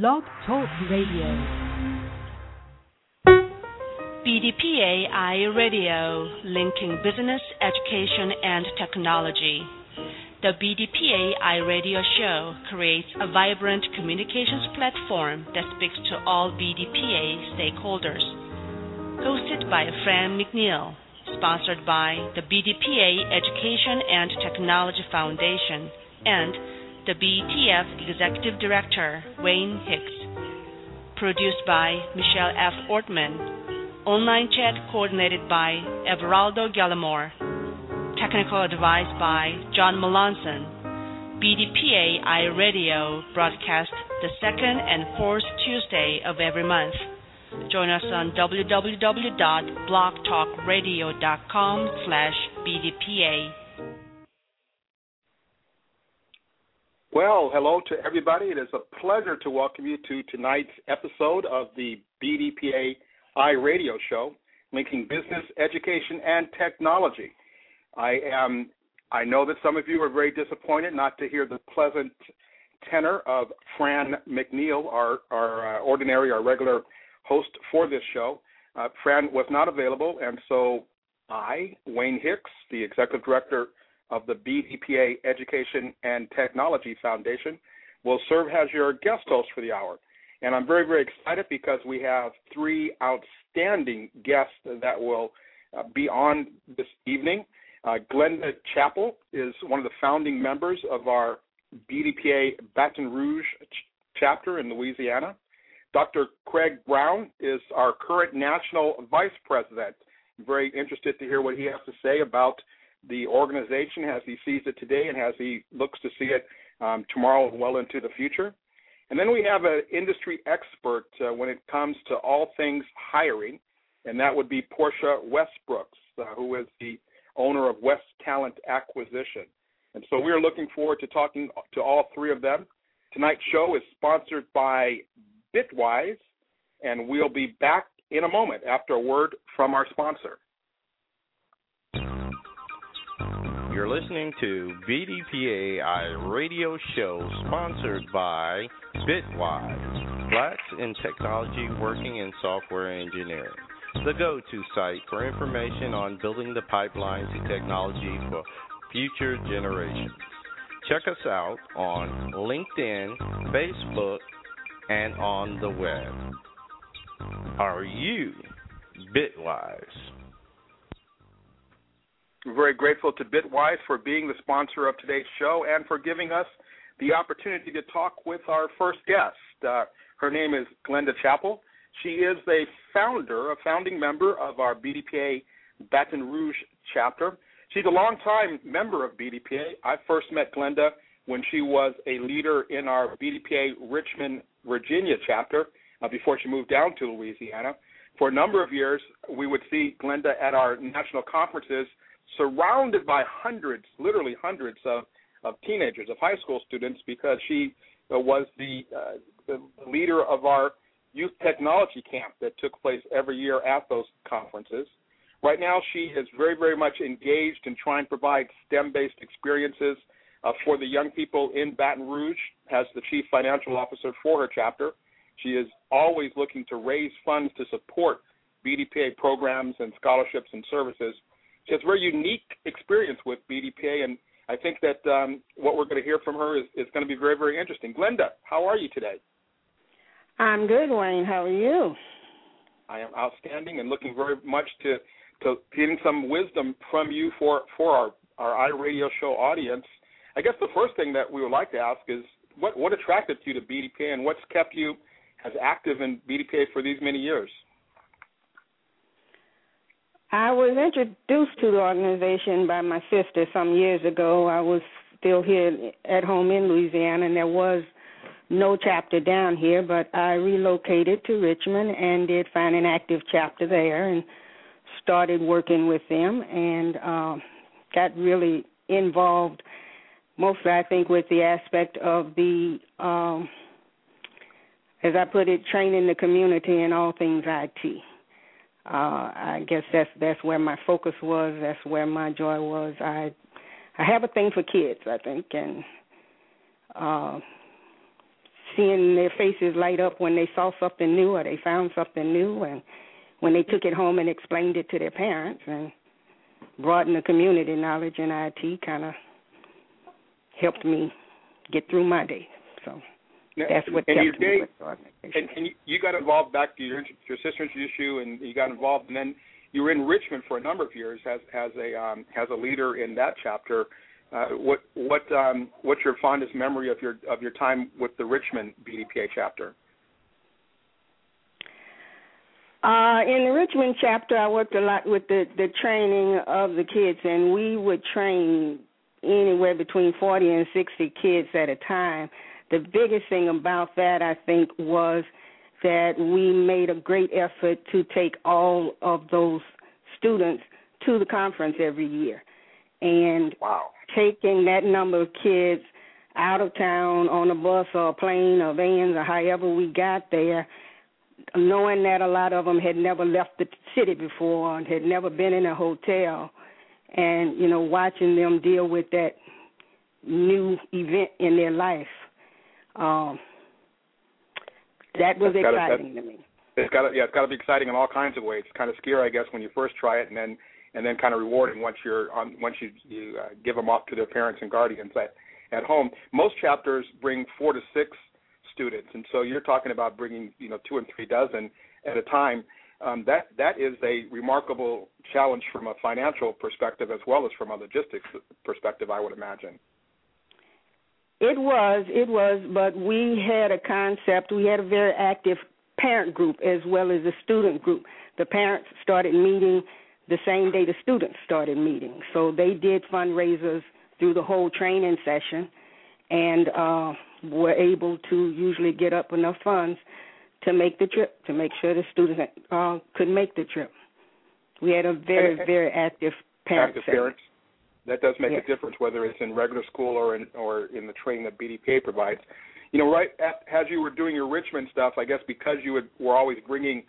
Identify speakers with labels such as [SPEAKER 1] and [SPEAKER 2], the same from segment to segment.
[SPEAKER 1] Blog Talk Radio.
[SPEAKER 2] BDPA iRadio, linking business, education, and technology. The BDPA iRadio show creates a vibrant communications platform that speaks to all BDPA stakeholders. Hosted by Franne McNeal, sponsored by the BDPA Education and Technology Foundation and the BETF Executive Director, Wayne Hicks. Produced by Michele F. Ortmann. Online chat coordinated by Everaldo Gallimore. Technical advice by John Malonson. BDPA iRadio broadcast the second and fourth Tuesday of every month. Join us on www.blogtalkradio.com slash BDPA.
[SPEAKER 3] Well, hello to everybody. It is a pleasure to welcome you to tonight's episode of the BDPA iRadio show, linking business, education, and technology. I am. I know that some of you are very disappointed not to hear the pleasant tenor of Franne McNeal, our, our uh, ordinary, our regular host for this show. Uh, Franne was not available, and so I, Wayne Hicks, the executive director of the BDPA Education and Technology Foundation, will serve as your guest host for the hour. And I'm very, very excited because we have three outstanding guests that will uh, be on this evening. Uh, Glenda Chappell is one of the founding members of our BDPA Baton Rouge ch- chapter in Louisiana. Dr. Craig Brown is our current national vice president. I'm very interested to hear what he has to say about the organization as he sees it today and as he looks to see it um, tomorrow and well into the future. And then we have an industry expert uh, when it comes to all things hiring, and that would be Portia Westbrooks, uh, who is the owner of West Talent Acquisition. And so we are looking forward to talking to all three of them. Tonight's show is sponsored by Bitwise, and we'll be back in a moment after a word from our sponsor.
[SPEAKER 4] You're listening to BDPA radio Show, sponsored by Bitwise, Blacks in Technology Working in Software Engineering, the go to site for information on building the pipeline to technology for future generations. Check us out on LinkedIn, Facebook, and on the web. Are you Bitwise?
[SPEAKER 3] We're very grateful to Bitwise for being the sponsor of today's show and for giving us the opportunity to talk with our first guest. Uh, her name is Glenda Chappell. She is a founder, a founding member of our BDPA Baton Rouge chapter. She's a longtime member of BDPA. I first met Glenda when she was a leader in our BDPA Richmond, Virginia chapter uh, before she moved down to Louisiana. For a number of years, we would see Glenda at our national conferences surrounded by hundreds, literally hundreds of, of teenagers, of high school students, because she uh, was the, uh, the leader of our youth technology camp that took place every year at those conferences. Right now, she is very, very much engaged in trying to provide STEM based experiences uh, for the young people in Baton Rouge as the chief financial officer for her chapter. She is always looking to raise funds to support BDPA programs and scholarships and services she has a very unique experience with BDPA, and I think that um, what we're going to hear from her is, is going to be very, very interesting. Glenda, how are you today?
[SPEAKER 5] I'm good, Wayne. How are you?
[SPEAKER 3] I am outstanding and looking very much to to getting some wisdom from you for for our our iRadio show audience. I guess the first thing that we would like to ask is what what attracted you to BDPA and what's kept you as active in BDPA for these many years?
[SPEAKER 5] I was introduced to the organization by my sister some years ago. I was still here at home in Louisiana, and there was no chapter down here, but I relocated to Richmond and did find an active chapter there and started working with them and uh, got really involved mostly I think with the aspect of the um as I put it, training the community in all things IT uh I guess that's that's where my focus was, that's where my joy was. I I have a thing for kids, I think, and uh seeing their faces light up when they saw something new or they found something new, and when they took it home and explained it to their parents and broadened the community knowledge in IT, kind of helped me get through my day. So
[SPEAKER 3] now,
[SPEAKER 5] that's what
[SPEAKER 3] and
[SPEAKER 5] kept
[SPEAKER 3] you,
[SPEAKER 5] me with the
[SPEAKER 3] and,
[SPEAKER 5] organization.
[SPEAKER 3] and you, you got involved back to your your sister introduced you, and you got involved, and then you were in Richmond for a number of years as as a um, as a leader in that chapter. Uh, what what um, what's your fondest memory of your of your time with the Richmond BDPA chapter?
[SPEAKER 5] Uh, in the Richmond chapter, I worked a lot with the the training of the kids, and we would train anywhere between 40 and 60 kids at a time. The biggest thing about that, I think, was that we made a great effort to take all of those students to the conference every year. And
[SPEAKER 3] wow.
[SPEAKER 5] taking that number of kids out of town on a bus or a plane or vans or however we got there, knowing that a lot of them had never left the city before and had never been in a hotel, and you know watching them deal with that new event in their life, um, that was
[SPEAKER 3] That's gotta-
[SPEAKER 5] exciting to me.
[SPEAKER 3] It's got to, yeah, it's got to be exciting in all kinds of ways. It's kind of scary, I guess, when you first try it, and then and then kind of rewarding once you're on once you you uh, give them off to their parents and guardians at at home. Most chapters bring four to six students, and so you're talking about bringing you know two and three dozen at a time. Um, that that is a remarkable challenge from a financial perspective as well as from a logistics perspective, I would imagine.
[SPEAKER 5] It was, it was, but we had a concept. We had a very active parent group as well as a student group. The parents started meeting the same day the students started meeting. So they did fundraisers through the whole training session and uh were able to usually get up enough funds to make the trip, to make sure the students uh could make the trip. We had a very, very active parent
[SPEAKER 3] active parents. That does make
[SPEAKER 5] Yes.
[SPEAKER 3] a difference whether it's in regular school or in or in the training that BDPA provides. You know, right at, as you were doing your Richmond stuff, I guess because you would, were always bringing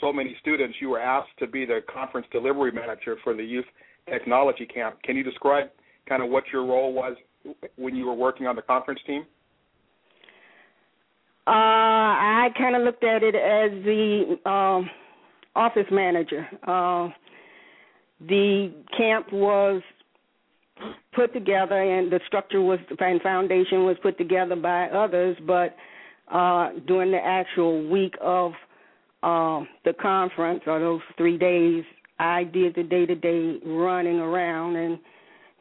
[SPEAKER 3] so many students, you were asked to be the conference delivery manager for the youth technology camp. Can you describe kind of what your role was when you were working on the conference team?
[SPEAKER 5] Uh, I kind of looked at it as the um, office manager. Uh, the camp was put together, and the structure was and foundation was put together by others. But uh, during the actual week of uh, the conference, or those three days, I did the day-to-day running around and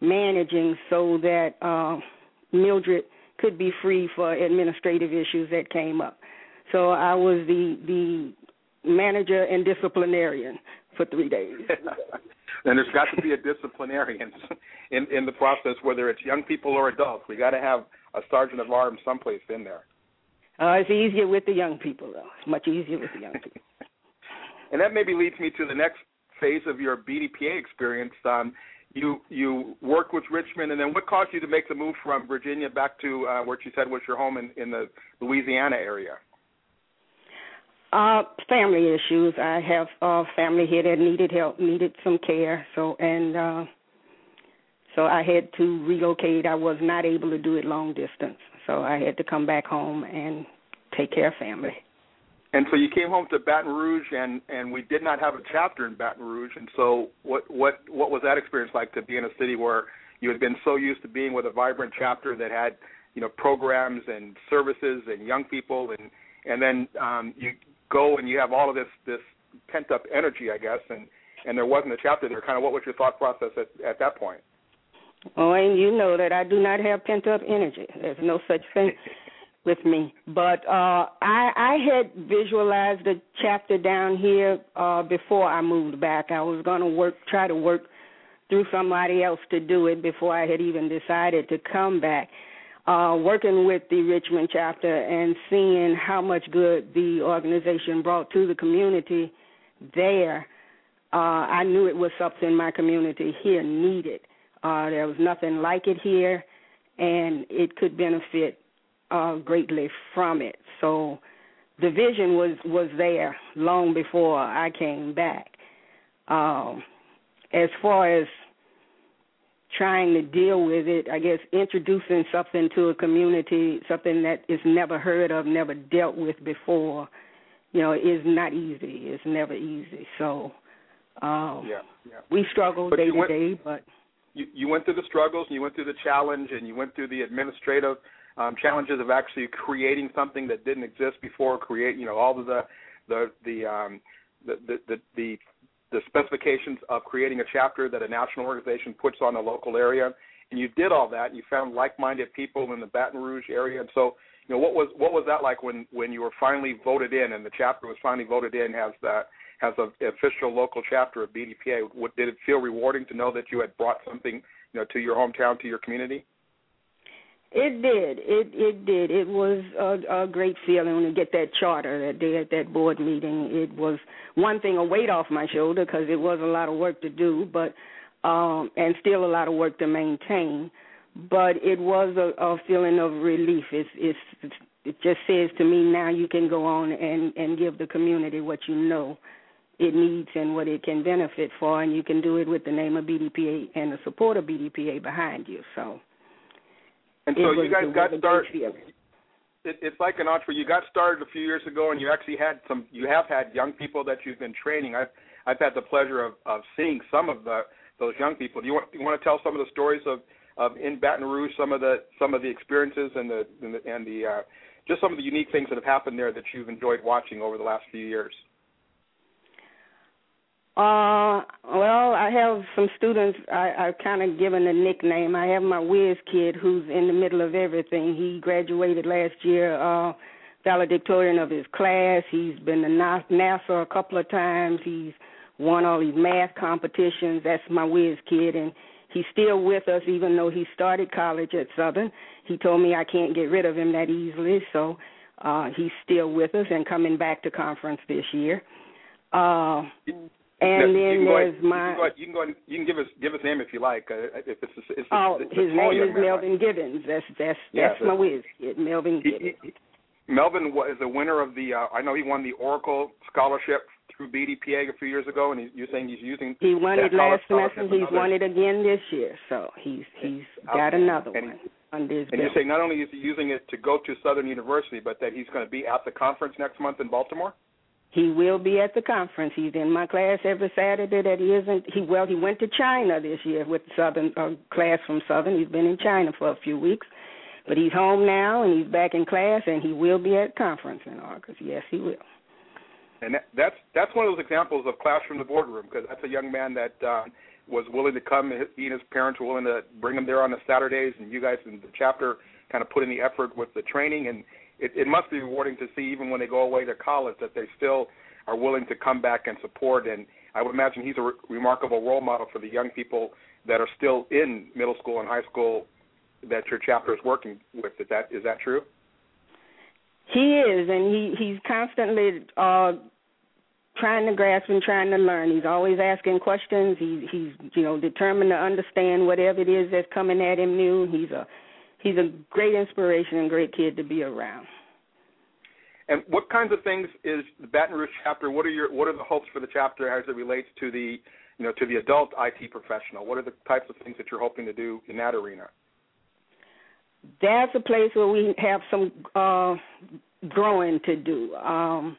[SPEAKER 5] managing so that uh, Mildred could be free for administrative issues that came up. So I was the the manager and disciplinarian for three days.
[SPEAKER 3] and there's got to be a disciplinarian in in the process, whether it's young people or adults. We got to have a sergeant of arms someplace in there.
[SPEAKER 5] Uh, it's easier with the young people, though. It's much easier with the young people.
[SPEAKER 3] And that maybe leads me to the next phase of your BDPA experience. Um, you you worked with Richmond, and then what caused you to make the move from Virginia back to uh, what you said was your home in, in the Louisiana area?
[SPEAKER 5] Uh, family issues. I have uh, family here that needed help, needed some care. So and uh, so I had to relocate. I was not able to do it long distance, so I had to come back home and take care of family.
[SPEAKER 3] And so you came home to Baton Rouge, and and we did not have a chapter in Baton Rouge. And so what what what was that experience like to be in a city where you had been so used to being with a vibrant chapter that had you know programs and services and young people, and and then um, you go and you have all of this this pent up energy, I guess, and and there wasn't a chapter there. Kind of what was your thought process at at that point?
[SPEAKER 5] Oh, and you know that I do not have pent up energy. There's no such thing with me. But uh I I had visualized a chapter down here uh before I moved back. I was gonna work try to work through somebody else to do it before I had even decided to come back. Uh working with the Richmond chapter and seeing how much good the organization brought to the community there, uh I knew it was something my community here needed. Uh there was nothing like it here and it could benefit uh, greatly from it. So the vision was was there long before I came back. Um, as far as trying to deal with it. I guess introducing something to a community, something that is never heard of, never dealt with before, you know, is not easy. It's never easy. So, um,
[SPEAKER 3] yeah, yeah.
[SPEAKER 5] we struggle
[SPEAKER 3] but
[SPEAKER 5] day
[SPEAKER 3] went,
[SPEAKER 5] to day, but
[SPEAKER 3] you you went through the struggles, and you went through the challenge, and you went through the administrative um, challenges of actually creating something that didn't exist before. Create, you know, all of the the the um, the, the the the the specifications of creating a chapter that a national organization puts on a local area, and you did all that. And you found like-minded people in the Baton Rouge area, and so you know what was what was that like when when you were finally voted in and the chapter was finally voted in as the as an official local chapter of BDPA? What, did it feel rewarding to know that you had brought something you know to your hometown to your community?
[SPEAKER 5] It did. It it did. It was a, a great feeling to get that charter that day at that board meeting. It was one thing a weight off my shoulder because it was a lot of work to do, but um and still a lot of work to maintain. But it was a, a feeling of relief. It's, it's it's it just says to me now you can go on and and give the community what you know it needs and what it can benefit for, and you can do it with the name of BDPA and the support of BDPA behind you. So
[SPEAKER 3] and so
[SPEAKER 5] you
[SPEAKER 3] guys got started. It, it's like an entrepreneur. You got started a few years ago, and you actually had some. You have had young people that you've been training. I've I've had the pleasure of of seeing some of the those young people. Do you want do you want to tell some of the stories of of in Baton Rouge, some of the some of the experiences and the and the, and the uh, just some of the unique things that have happened there that you've enjoyed watching over the last few years?
[SPEAKER 5] Uh, well, I have some students I, I've kind of given a nickname. I have my whiz kid who's in the middle of everything. He graduated last year, uh, valedictorian of his class. He's been to NASA a couple of times. He's won all these math competitions. That's my whiz kid, and he's still with us even though he started college at Southern. He told me I can't get rid of him that easily, so uh, he's still with us and coming back to conference this year. Uh, and then there's
[SPEAKER 3] ahead,
[SPEAKER 5] my.
[SPEAKER 3] You can go. Ahead, you can, give us give us name if you like. Uh, if it's, it's,
[SPEAKER 5] oh,
[SPEAKER 3] it's,
[SPEAKER 5] his name is Melvin Gibbons. That's that's
[SPEAKER 3] yeah,
[SPEAKER 5] that's my whiz. Melvin
[SPEAKER 3] he,
[SPEAKER 5] Gibbons.
[SPEAKER 3] He, he, Melvin was a winner of the. Uh, I know he won the Oracle scholarship through BDPA a few years ago, and he, you're saying he's using.
[SPEAKER 5] He won it last semester. He's won it again this year, so he's he's got another
[SPEAKER 3] and
[SPEAKER 5] one his
[SPEAKER 3] And you say not only is he using it to go to Southern University, but that he's going to be at the conference next month in Baltimore.
[SPEAKER 5] He will be at the conference. He's in my class every Saturday. That he isn't. He well, he went to China this year with Southern uh, class from Southern. He's been in China for a few weeks, but he's home now and he's back in class, and he will be at conference in August. Yes, he will.
[SPEAKER 3] And that, that's that's one of those examples of class from the boardroom because that's a young man that uh, was willing to come. He and his parents were willing to bring him there on the Saturdays, and you guys in the chapter kind of put in the effort with the training and it, it must be rewarding to see even when they go away to college that they still are willing to come back and support. And I would imagine he's a re- remarkable role model for the young people that are still in middle school and high school that your chapter is working with. Is that is that true?
[SPEAKER 5] He is, and he he's constantly uh trying to grasp and trying to learn. He's always asking questions. He he's you know determined to understand whatever it is that's coming at him new. He's a he's a great inspiration and great kid to be around.
[SPEAKER 3] And what kinds of things is the Baton Rouge chapter? What are your what are the hopes for the chapter as it relates to the you know to the adult IT professional? What are the types of things that you're hoping to do in that arena?
[SPEAKER 5] That's a place where we have some uh, growing to do. Um,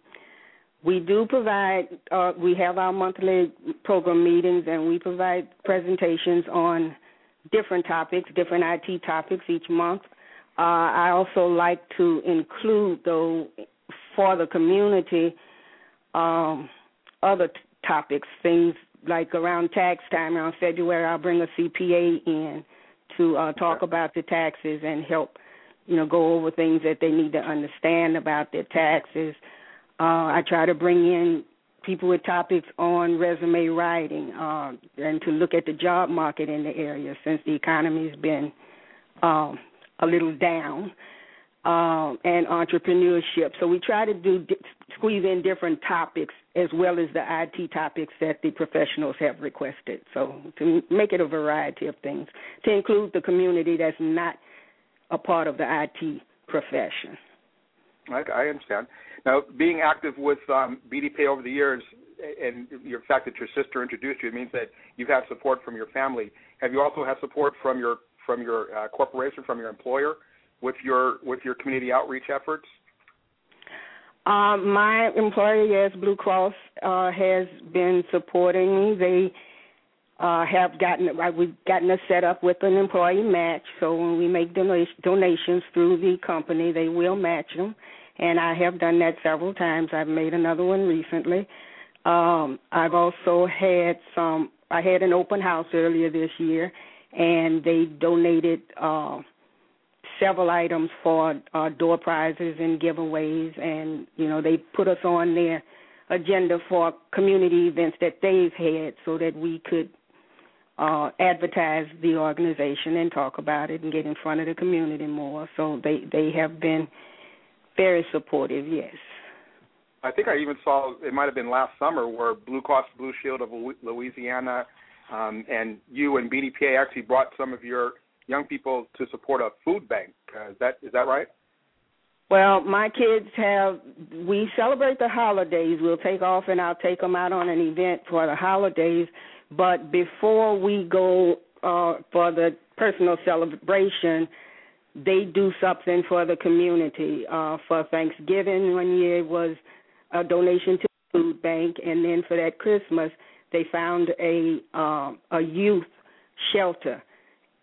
[SPEAKER 5] we do provide. Uh, we have our monthly program meetings, and we provide presentations on different topics, different IT topics each month. Uh, I also like to include, though, for the community, um, other t- topics, things like around tax time, around February, I'll bring a CPA in to uh, talk about the taxes and help, you know, go over things that they need to understand about their taxes. Uh, I try to bring in people with topics on resume writing uh, and to look at the job market in the area since the economy's been um, a little down um, and entrepreneurship. So we try to do squeeze in different topics as well as the IT topics that the professionals have requested. So to make it a variety of things to include the community that's not a part of the IT profession.
[SPEAKER 3] I, I understand. Now, being active with um, BDPA over the years, and your fact that your sister introduced you, it means that you've had support from your family. Have you also had support from your from your uh, corporation, from your employer, with your with your community outreach efforts?
[SPEAKER 5] Uh, my employer, yes, Blue Cross, uh, has been supporting me. They uh, have gotten uh, we've gotten us set up with an employee match. So when we make donation, donations through the company, they will match them, and I have done that several times. I've made another one recently. Um, I've also had some. I had an open house earlier this year, and they donated. Uh, several items for uh, door prizes and giveaways, and you know they put us on their agenda for community events that they've had, so that we could uh, advertise the organization and talk about it and get in front of the community more. So they they have been very supportive. Yes.
[SPEAKER 3] I think I even saw it might have been last summer where Blue Cross Blue Shield of Louisiana um, and you and BDPA actually brought some of your young people to support a food bank. Uh, is that is that right?
[SPEAKER 5] Well, my kids have. We celebrate the holidays. We'll take off and I'll take them out on an event for the holidays. But before we go uh, for the personal celebration, they do something for the community. Uh, for Thanksgiving, one year was a donation to the food bank, and then for that Christmas, they found a uh, a youth shelter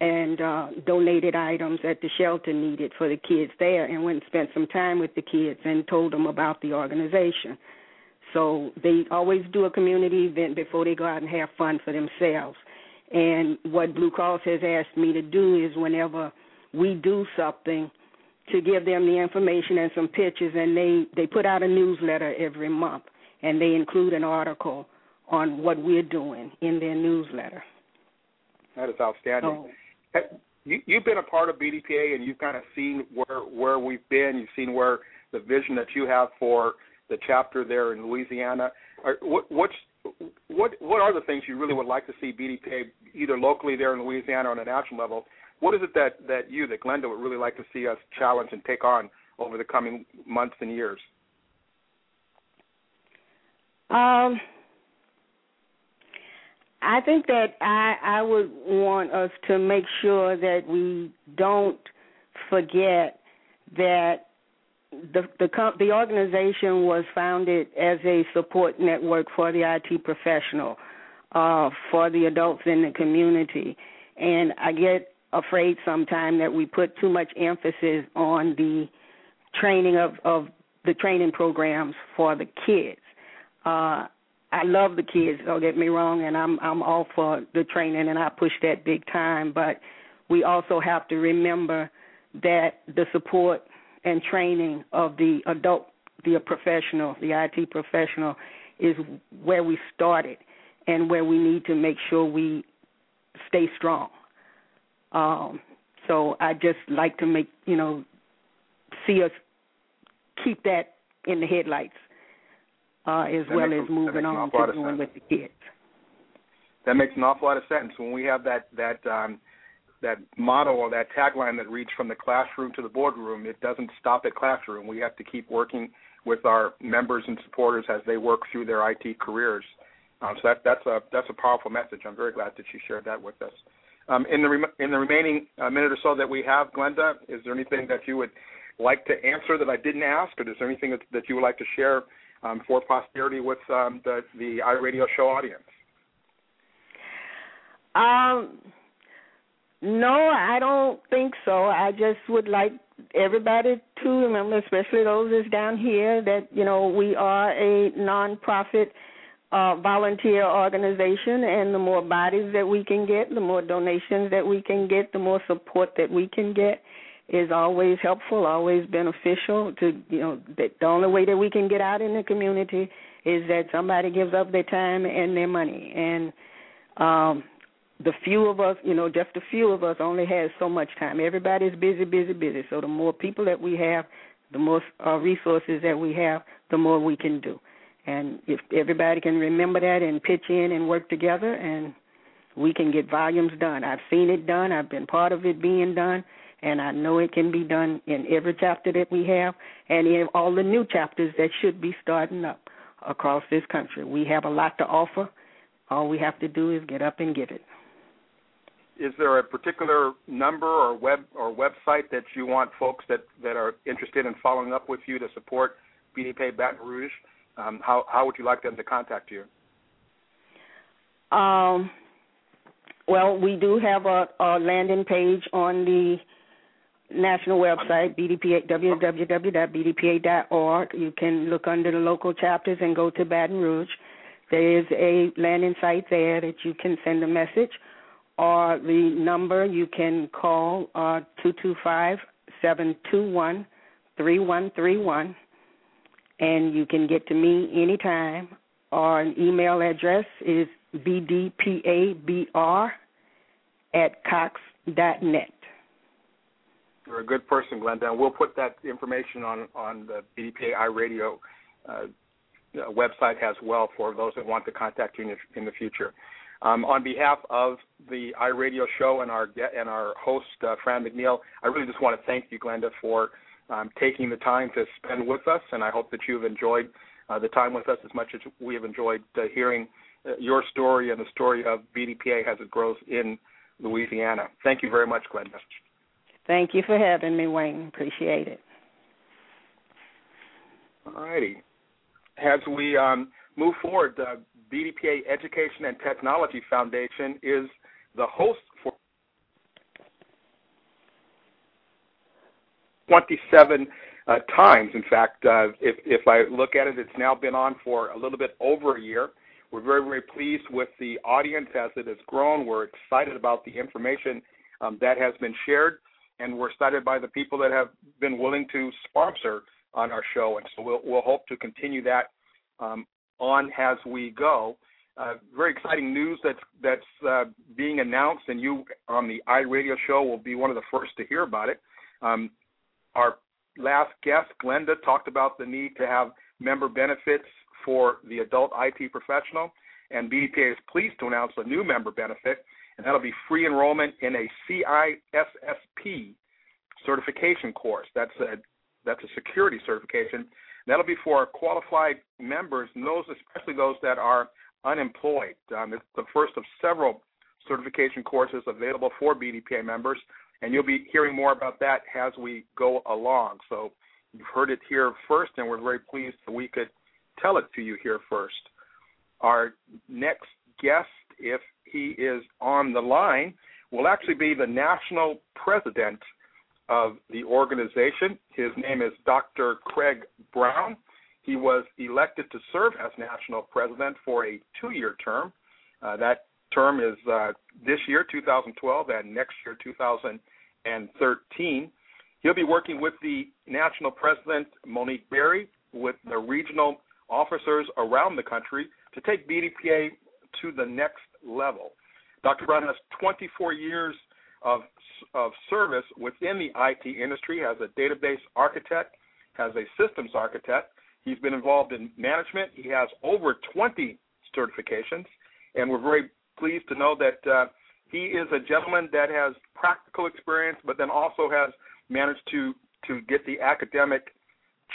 [SPEAKER 5] and uh, donated items that the shelter needed for the kids there and went and spent some time with the kids and told them about the organization. So they always do a community event before they go out and have fun for themselves. And what Blue Cross has asked me to do is whenever we do something to give them the information and some pictures and they they put out a newsletter every month and they include an article on what we're doing in their newsletter.
[SPEAKER 3] That is outstanding. So, you, you've been a part of BDPA and you've kind of seen where where we've been. You've seen where the vision that you have for the chapter there in Louisiana. Are, what what's what what are the things you really would like to see BDPA either locally there in Louisiana or on a national level? What is it that that you, that Glenda, would really like to see us challenge and take on over the coming months and years?
[SPEAKER 5] Um, I think that I I would want us to make sure that we don't forget that the the the organization was founded as a support network for the IT professional, uh, for the adults in the community, and I get afraid sometimes that we put too much emphasis on the training of of the training programs for the kids. Uh, I love the kids. Don't get me wrong, and I'm I'm all for the training, and I push that big time. But we also have to remember that the support and training of the adult, the professional, the IT professional, is where we started and where we need to make sure we stay strong. Um, so I just like to make you know see us keep that in the headlights uh, as
[SPEAKER 3] that
[SPEAKER 5] well as moving on to doing with the kids.
[SPEAKER 3] That makes an awful lot of sense. When we have that that um, that motto or that tagline that reads from the classroom to the boardroom, it doesn't stop at classroom. We have to keep working with our members and supporters as they work through their IT careers. Um, so that, that's a that's a powerful message. I'm very glad that you shared that with us. Um, in the re- in the remaining uh, minute or so that we have, Glenda, is there anything that you would like to answer that I didn't ask, or is there anything that, that you would like to share um, for posterity with um, the the iRadio show audience?
[SPEAKER 5] Um no, I don't think so. I just would like everybody to remember, especially those that's down here, that you know we are a nonprofit uh, volunteer organization, and the more bodies that we can get, the more donations that we can get, the more support that we can get is always helpful, always beneficial. To you know, that the only way that we can get out in the community is that somebody gives up their time and their money, and um the few of us, you know, just a few of us only has so much time. Everybody's busy, busy, busy. So the more people that we have, the more uh, resources that we have, the more we can do. And if everybody can remember that and pitch in and work together, and we can get volumes done. I've seen it done. I've been part of it being done, and I know it can be done in every chapter that we have, and in all the new chapters that should be starting up. across this country. We have a lot to offer. All we have to do is get up and get it.
[SPEAKER 3] Is there a particular number or web or website that you want folks that, that are interested in following up with you to support BDPA Baton Rouge? Um, how how would you like them to contact you?
[SPEAKER 5] Um, well, we do have a, a landing page on the national website, BDPA, www.bdpa.org. You can look under the local chapters and go to Baton Rouge. There is a landing site there that you can send a message, or the number you can call uh, 225 721 3131, and you can get to me anytime. Our email address is bdpabr at cox dot net.
[SPEAKER 3] You're a good person, Glenda, and we'll put that information on on the BDPA iRadio uh, website as well for those that want to contact you in the, in the future. Um, on behalf of the iRadio show and our and our host uh, Franne McNeal, I really just want to thank you, Glenda, for um, taking the time to spend with us, and I hope that you've enjoyed uh, the time with us as much as we have enjoyed uh, hearing uh, your story and the story of BDPA as it grows in Louisiana. Thank you very much, Glenda.
[SPEAKER 5] Thank you for having me, Wayne. Appreciate it.
[SPEAKER 3] All righty. As we um, move forward, the BDPA Education and Technology Foundation is the host for 27 uh, times. In fact, uh, if, if I look at it, it's now been on for a little bit over a year. We're very, very pleased with the audience as it has grown. We're excited about the information um, that has been shared and we're excited by the people that have been willing to sponsor on our show. And so we'll, we'll hope to continue that um, on as we go. Uh, very exciting news that's that's uh, being announced, and you on the iRadio show will be one of the first to hear about it. Um, our last guest, Glenda, talked about the need to have member benefits for the adult IT professional, and BDPA is pleased to announce a new member benefit and that'll be free enrollment in a CISSP certification course. That's a that's a security certification. That'll be for qualified members, and those especially those that are unemployed. Um, it's the first of several certification courses available for BDPA members, and you'll be hearing more about that as we go along. So you've heard it here first, and we're very pleased that we could tell it to you here first. Our next guest, if he is on the line, will actually be the national president of the organization. His name is Dr. Craig Brown. He was elected to serve as national president for a two year term. Uh, that term is uh, this year, 2012, and next year, 2013. He'll be working with the national president, Monique Berry, with the regional officers around the country to take BDPA to the next level. Dr. Brown has 24 years of, of service within the IT industry as a database architect, as a systems architect. He's been involved in management. He has over 20 certifications, and we're very pleased to know that uh, he is a gentleman that has practical experience, but then also has managed to to get the academic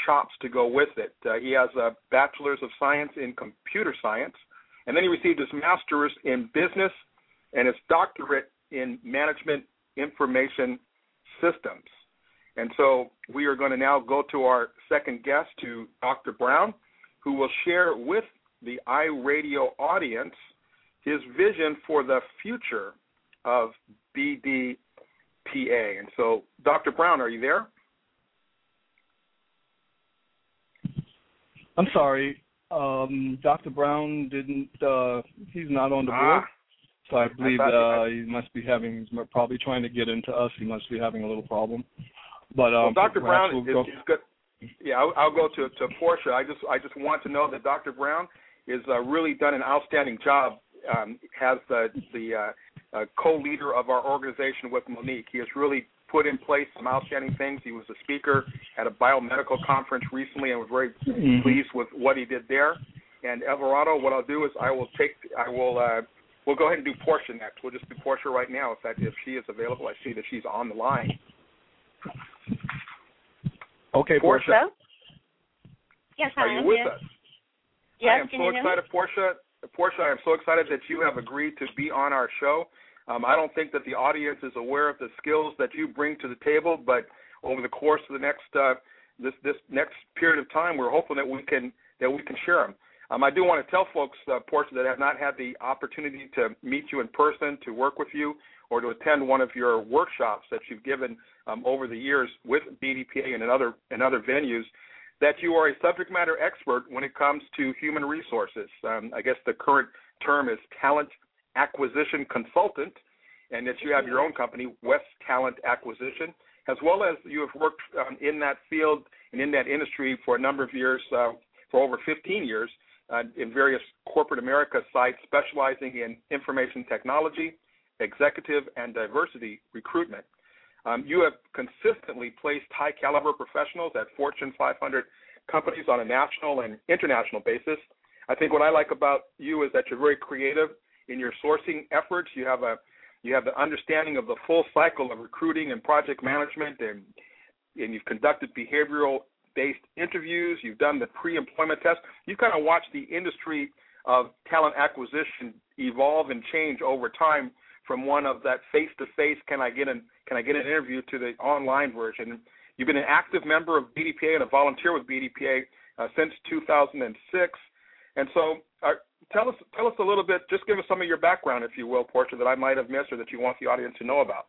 [SPEAKER 3] chops to go with it. Uh, he has a bachelor's of science in computer science and then he received his master's in business and his doctorate in management information systems. And so we are going to now go to our second guest, to Dr. Brown, who will share with the iRadio audience his vision for the future of BDPA. And so, Dr. Brown, are you there?
[SPEAKER 1] I'm sorry um, Dr. Brown didn't. Uh, he's not on the board, ah, so I believe I uh, he must be having. He's probably trying to get into us. He must be having a little problem. But um,
[SPEAKER 3] well, Dr. Brown we'll is, go. is good. Yeah, I'll, I'll go to to Portia. I just I just want to know that Dr. Brown is uh, really done an outstanding job. Um, has the the uh, uh, co-leader of our organization with Monique. He has really put in place some outstanding things. He was a speaker at a biomedical conference recently, and was very mm-hmm. pleased with what he did there. And Everaldo, what I'll do is I will take, I will, uh, we'll go ahead and do Portia next. We'll just do Portia right now, if that, if she is available. I see that she's on the line.
[SPEAKER 1] Okay,
[SPEAKER 3] Portia.
[SPEAKER 6] Yes,
[SPEAKER 3] Are you with us?
[SPEAKER 6] Yes,
[SPEAKER 3] I am so excited, Portia. Portia, I am so excited that you have agreed to be on our show. Um, I don't think that the audience is aware of the skills that you bring to the table, but over the course of the next uh, this this next period of time, we're hoping that we can that we can share them. Um, I do want to tell folks, uh, Portia, that have not had the opportunity to meet you in person, to work with you, or to attend one of your workshops that you've given um, over the years with BDPA and in other in other venues, that you are a subject matter expert when it comes to human resources. Um, I guess the current term is talent acquisition consultant, and that you have your own company, West Talent Acquisition, as well as you have worked um, in that field and in that industry for a number of years, uh, for over 15 years, uh, in various corporate America sites specializing in information technology, executive, and diversity recruitment. Um, you have consistently placed high caliber professionals at Fortune 500 companies on a national and international basis. I think what I like about you is that you're very creative in your sourcing efforts. You have a you have the understanding of the full cycle of recruiting and project management, and and you've conducted behavioral based interviews. You've done the pre-employment test. You've kind of watched the industry of talent acquisition evolve and change over time from one of that face to face can I get an can I get an interview to the online version. You've been an active member of BDPA and a volunteer with BDPA uh, since 2006. And so, uh, tell us tell us a little bit. Just give us some of your background, if you will, Portia, that I might have missed or that you want the audience to know about.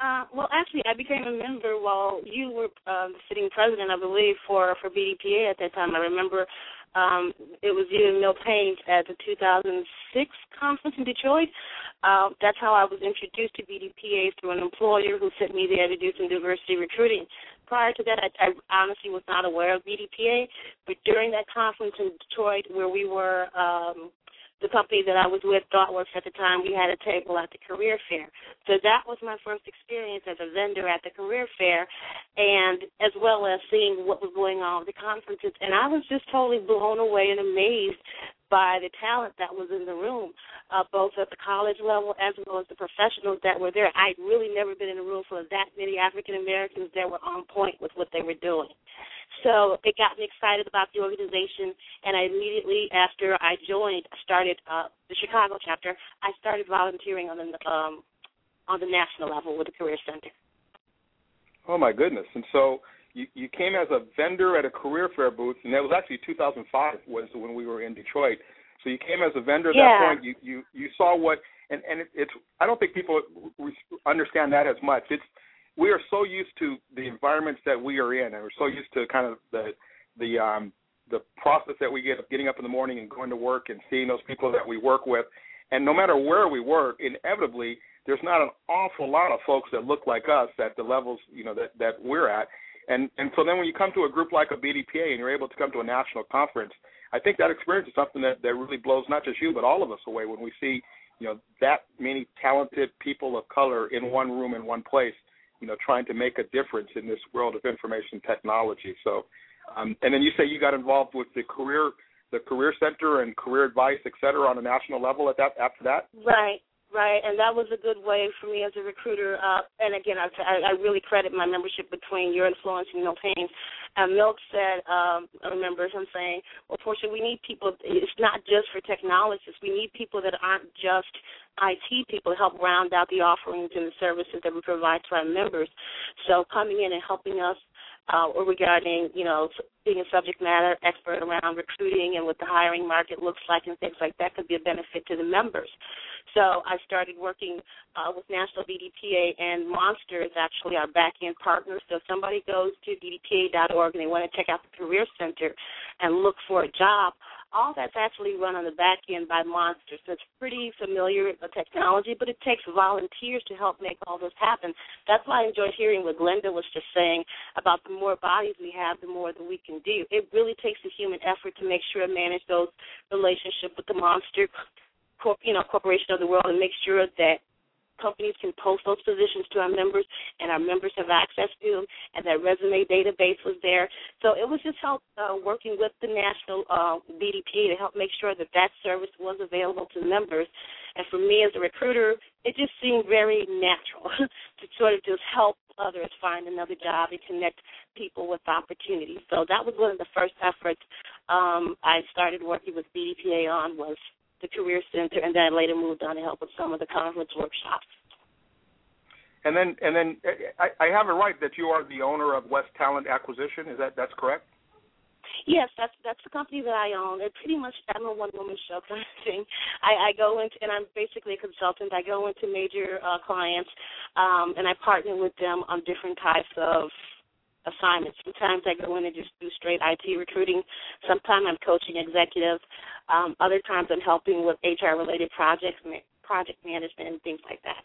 [SPEAKER 6] Uh, well, actually, I became a member while you were uh, sitting president, I believe, for for BDPA at that time. I remember um, it was you and Haynes at the 2006 conference in Detroit. Uh, that's how I was introduced to BDPA through an employer who sent me there to do some diversity recruiting. Prior to that, I, I honestly was not aware of BDPA, but during that conference in Detroit, where we were um, the company that I was with, ThoughtWorks at the time, we had a table at the career fair. So that was my first experience as a vendor at the career fair, and as well as seeing what was going on with the conferences. And I was just totally blown away and amazed by the talent that was in the room, uh, both at the college level as well as the professionals that were there. I'd really never been in a room full of that many African Americans that were on point with what they were doing. So it got me excited about the organization, and I immediately after I joined, started uh, the Chicago chapter. I started volunteering on the um, on the national level with the Career Center.
[SPEAKER 3] Oh my goodness! And so you you came as a vendor at a career fair booth, and that was actually 2005 was when we were in Detroit. So you came as a vendor at
[SPEAKER 6] yeah.
[SPEAKER 3] that point. You you you saw what, and and it, it's I don't think people understand that as much. It's we are so used to the environments that we are in, and we're so used to kind of the the um, the process that we get of getting up in the morning and going to work and seeing those people that we work with. And no matter where we work, inevitably there's not an awful lot of folks that look like us at the levels you know that that we're at. And and so then when you come to a group like a BDPA and you're able to come to a national conference, I think that experience is something that that really blows not just you but all of us away when we see you know that many talented people of color in one room in one place you know, trying to make a difference in this world of information technology. So, um, and then you say you got involved with the career, the career center and career advice, et cetera, on a national level. At that, after that,
[SPEAKER 6] right, right, and that was a good way for me as a recruiter. Uh, and again, I, I really credit my membership between your influence and Milt Haynes. And Milt said, um, I remember him saying, "Well, Portia, we need people. It's not just for technologists. We need people that aren't just IT people to help round out the offerings and the services that we provide to our members. So coming in and helping us uh, or regarding, you know, being a subject matter expert around recruiting and what the hiring market looks like and things like that could be a benefit to the members. So I started working uh, with National BDPA and Monster is actually our back end partner. So if somebody goes to BDPA.org and they want to check out the Career Center and look for a job, all that's actually run on the back end by Monster. So it's pretty familiar technology, but it takes volunteers to help make all this happen. That's why I enjoyed hearing what Glenda was just saying about the more bodies we have, the more that we can do. It really takes a human effort to make sure to manage those relationships with the Monster you know, corporation of the world and make sure that companies can post those positions to our members, and our members have access to them, and that resume database was there. So it was just help uh, working with the national uh, BDP to help make sure that that service was available to members. And for me as a recruiter, it just seemed very natural to sort of just help others find another job and connect people with opportunities. So that was one of the first efforts um, I started working with BDPA on was the Career Center, and then I later moved on to help with some of the conference workshops.
[SPEAKER 3] And then, and then, I, I have it right that you are the owner of West Talent Acquisition. Is that that's correct?
[SPEAKER 6] Yes, that's that's the company that I own. It's pretty much I'm a one woman show kind of thing. I, I go into and I'm basically a consultant. I go into major uh, clients um, and I partner with them on different types of assignments. Sometimes I go in and just do straight IT recruiting. Sometimes I'm coaching executives. Um, other times I'm helping with HR related projects, project management, and things like that.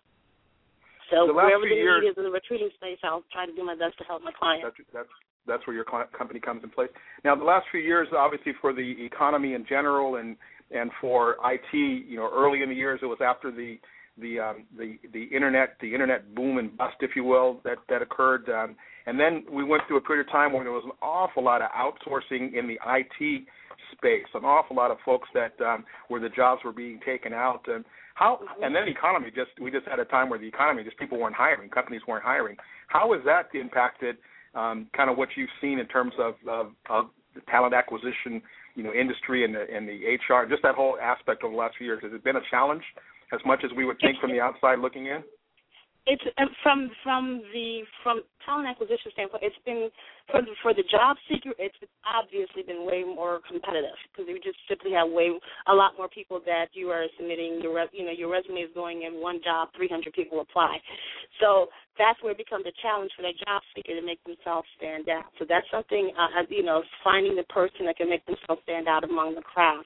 [SPEAKER 6] So
[SPEAKER 3] the
[SPEAKER 6] wherever the
[SPEAKER 3] years,
[SPEAKER 6] need is in the recruiting space, I'll try to do my best to help my clients.
[SPEAKER 3] That's, that's that's where your company comes in place. Now, the last few years, obviously, for the economy in general, and and for IT, you know, early in the years, it was after the the um, the the internet the internet boom and bust, if you will, that that occurred, um, and then we went through a period of time where there was an awful lot of outsourcing in the IT space, an awful lot of folks that um, where the jobs were being taken out, and how and then the economy just we just had a time where the economy just people weren't hiring, companies weren't hiring. How has that impacted um, kind of what you've seen in terms of, of, of the talent acquisition, you know, industry and the, and the HR, just that whole aspect over the last few years. Has it been a challenge as much as we would think from the outside looking in?
[SPEAKER 6] It's uh, from from the from talent acquisition standpoint. It's been for the, for the job seeker. It's obviously been way more competitive because you just simply have way a lot more people that you are submitting your you know your resume is going in one job, 300 people apply. So that's where it becomes a challenge for that job seeker to make themselves stand out. So that's something, uh, you know, finding the person that can make themselves stand out among the crowd.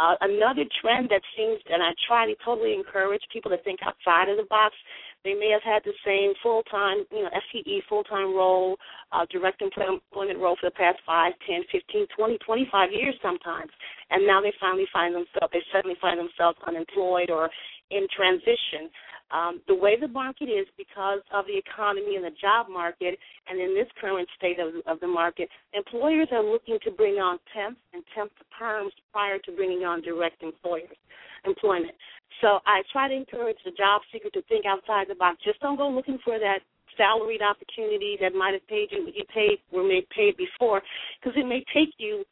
[SPEAKER 6] Uh, another trend that seems, and I try to totally encourage people to think outside of the box. They may have had the same full time, you know, FTE full time role, uh, direct employment role for the past five, ten, fifteen, twenty, twenty-five years sometimes, and now they finally find themselves, they suddenly find themselves unemployed or in transition. Um, the way the market is, because of the economy and the job market, and in this current state of, of the market, employers are looking to bring on temps and temp perms prior to bringing on direct employers employment. So I try to encourage the job seeker to think outside the box. Just don't go looking for that salaried opportunity that might have paid you what you paid were made paid before, because it may take you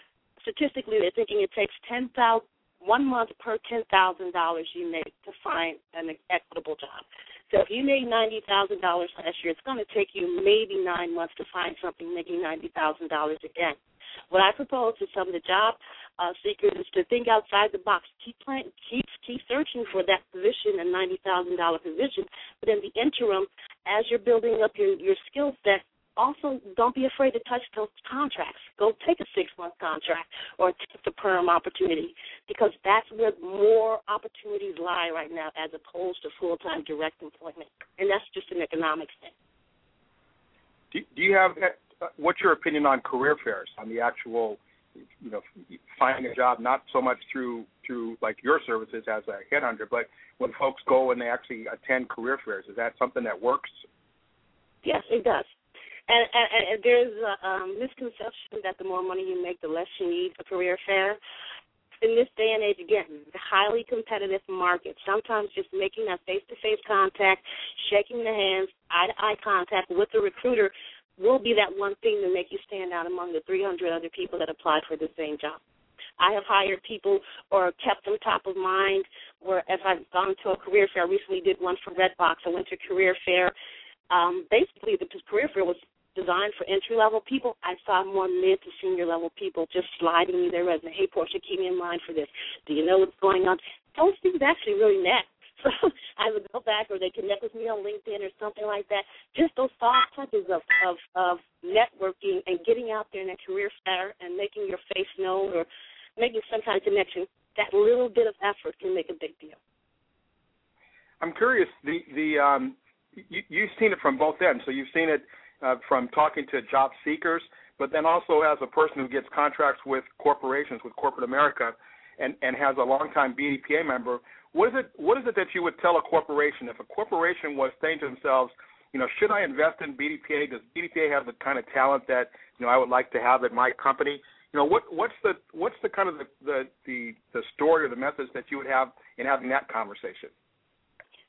[SPEAKER 6] statistically they're thinking it takes ten thousand one month per ten thousand dollars you make to find an equitable job. So if you made ninety thousand dollars last year, it's going to take you maybe nine months to find something making ninety thousand dollars again. What I propose to some of the job uh, seekers is to think outside the box. Keep playing, keep keep searching for that position, a ninety thousand dollar position. But in the interim, as you're building up your your skill set, also don't be afraid to touch those contracts. Go take a six month contract or take the perm opportunity because that's where more opportunities lie right now as opposed to full time direct employment. And that's just an economic thing.
[SPEAKER 3] Do, do you have what's your opinion on career fairs on the actual you know finding a job not so much through through like your services as a headhunter but when folks go and they actually attend career fairs is that something that works
[SPEAKER 6] yes it does and, and, and there's a um, misconception that the more money you make, the less you need a career fair. In this day and age, again, the highly competitive market. Sometimes just making that face-to-face contact, shaking the hands, eye-to-eye contact with the recruiter will be that one thing to make you stand out among the 300 other people that applied for the same job. I have hired people or kept them top of mind. Where as I've gone to a career fair, I recently did one for Redbox. I went to a career fair. Um, basically, the career fair was designed for entry level people, I saw more mid to senior level people just sliding me their resume. Hey, Portia, keep me in mind for this. Do you know what's going on? Those things actually really net. So I would go back, or they connect with me on LinkedIn or something like that. Just those soft touches of of, of networking and getting out there in a career fair and making your face known or making some kind of connection. That little bit of effort can make a big deal.
[SPEAKER 3] I'm curious. The the um, you, you've seen it from both ends. So you've seen it uh, from talking to job seekers, but then also as a person who gets contracts with corporations, with corporate America, and, and has a longtime BDPA member, what is it? What is it that you would tell a corporation if a corporation was saying to themselves, you know, should I invest in BDPA? Does BDPA have the kind of talent that you know I would like to have at my company? You know, what what's the what's the kind of the the the, the story or the message that you would have in having that conversation?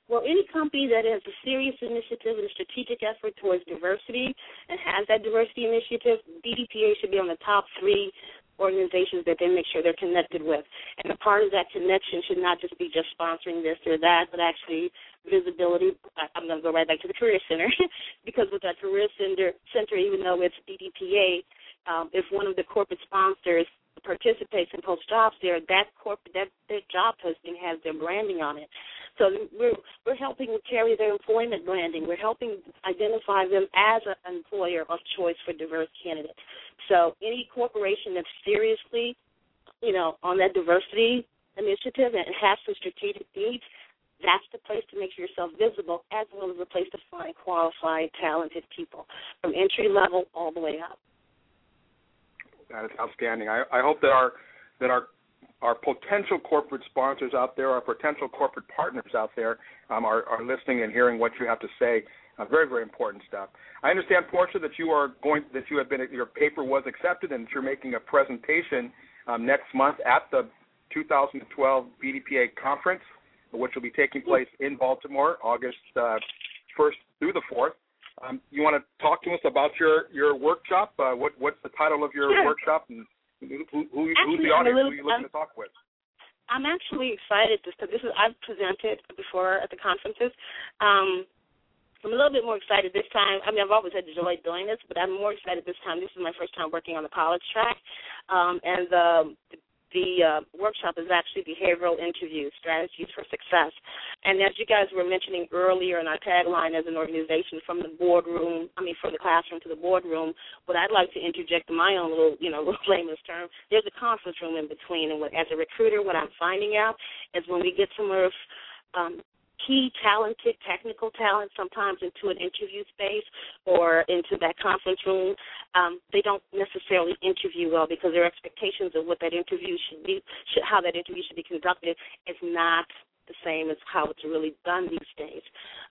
[SPEAKER 6] Well, any company that has a serious initiative and a strategic effort towards diversity and has that diversity initiative, BDPA should be on the top three organizations that they make sure they're connected with. And a part of that connection should not just be just sponsoring this or that, but actually visibility. I'm going to go right back to the Career Center because with that Career Center, center even though it's BDPA, um, if one of the corporate sponsors participates and posts jobs there, that corporate that, that job posting has their branding on it. So we're we're helping carry their employment branding. We're helping identify them as an employer of choice for diverse candidates. So any corporation that's seriously, you know, on that diversity initiative and has some strategic needs, that's the place to make yourself visible, as well as a place to find qualified, talented people from entry level all the way up.
[SPEAKER 3] That is outstanding. I, I hope that our that our our potential corporate sponsors out there, our potential corporate partners out there, um, are, are listening and hearing what you have to say. Uh, very, very important stuff. I understand, Portia, that you are going, that you have been, your paper was accepted, and that you're making a presentation um, next month at the 2012 BDPA conference, which will be taking place in Baltimore, August uh, 1st through the 4th. Um, you want to talk to us about your your workshop? Uh, what what's the title of your
[SPEAKER 6] sure.
[SPEAKER 3] workshop, and who, who,
[SPEAKER 6] who
[SPEAKER 3] who's the audience? Little, who are you looking
[SPEAKER 6] um,
[SPEAKER 3] to talk with?
[SPEAKER 6] I'm actually excited to. This is I've presented before at the conferences. Um, I'm a little bit more excited this time. I mean, I've always had joy doing this, but I'm more excited this time. This is my first time working on the college track, um, and the, the the uh, workshop is actually behavioral interview strategies for success. And as you guys were mentioning earlier in our tagline as an organization, from the boardroom, I mean, from the classroom to the boardroom, what I'd like to interject in my own little, you know, little layman's term, there's a conference room in between. And what, as a recruiter, what I'm finding out is when we get some of um, key talented technical talent sometimes into an interview space or into that conference room um, they don't necessarily interview well because their expectations of what that interview should be should, how that interview should be conducted is not the same as how it's really done these days.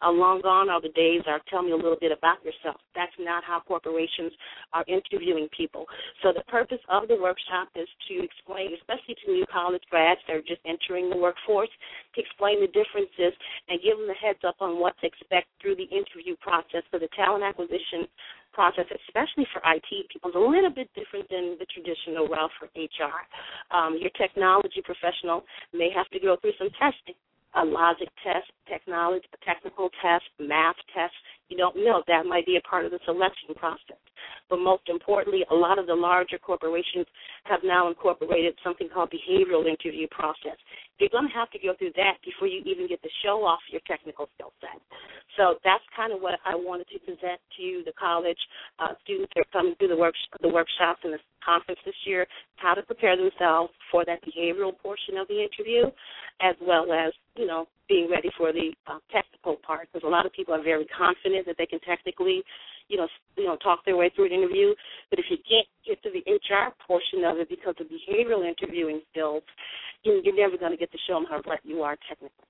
[SPEAKER 6] Uh, long gone are the days of tell me a little bit about yourself. That's not how corporations are interviewing people. So the purpose of the workshop is to explain, especially to new college grads that are just entering the workforce, to explain the differences and give them a heads up on what to expect through the interview process for the talent acquisition process, especially for IT people, is a little bit different than the traditional route for HR. Um, your technology professional may have to go through some testing a logic test, technology, technical test, math test. You don't know that might be a part of the selection process. But most importantly, a lot of the larger corporations have now incorporated something called behavioral interview process. You're going to have to go through that before you even get to show off your technical skill set. So that's kind of what I wanted to present to you, the college uh, students that are coming through the, work, the workshops and the conference this year, how to prepare themselves for that behavioral portion of the interview, as well as, you know, being ready for the uh, technical part. Because a lot of people are very confident that they can technically, you know, you know, talk their way through an interview. But if you can't get to the HR portion of it because of behavioral interviewing skills, you, you're never going to get to show them how bright you are technically.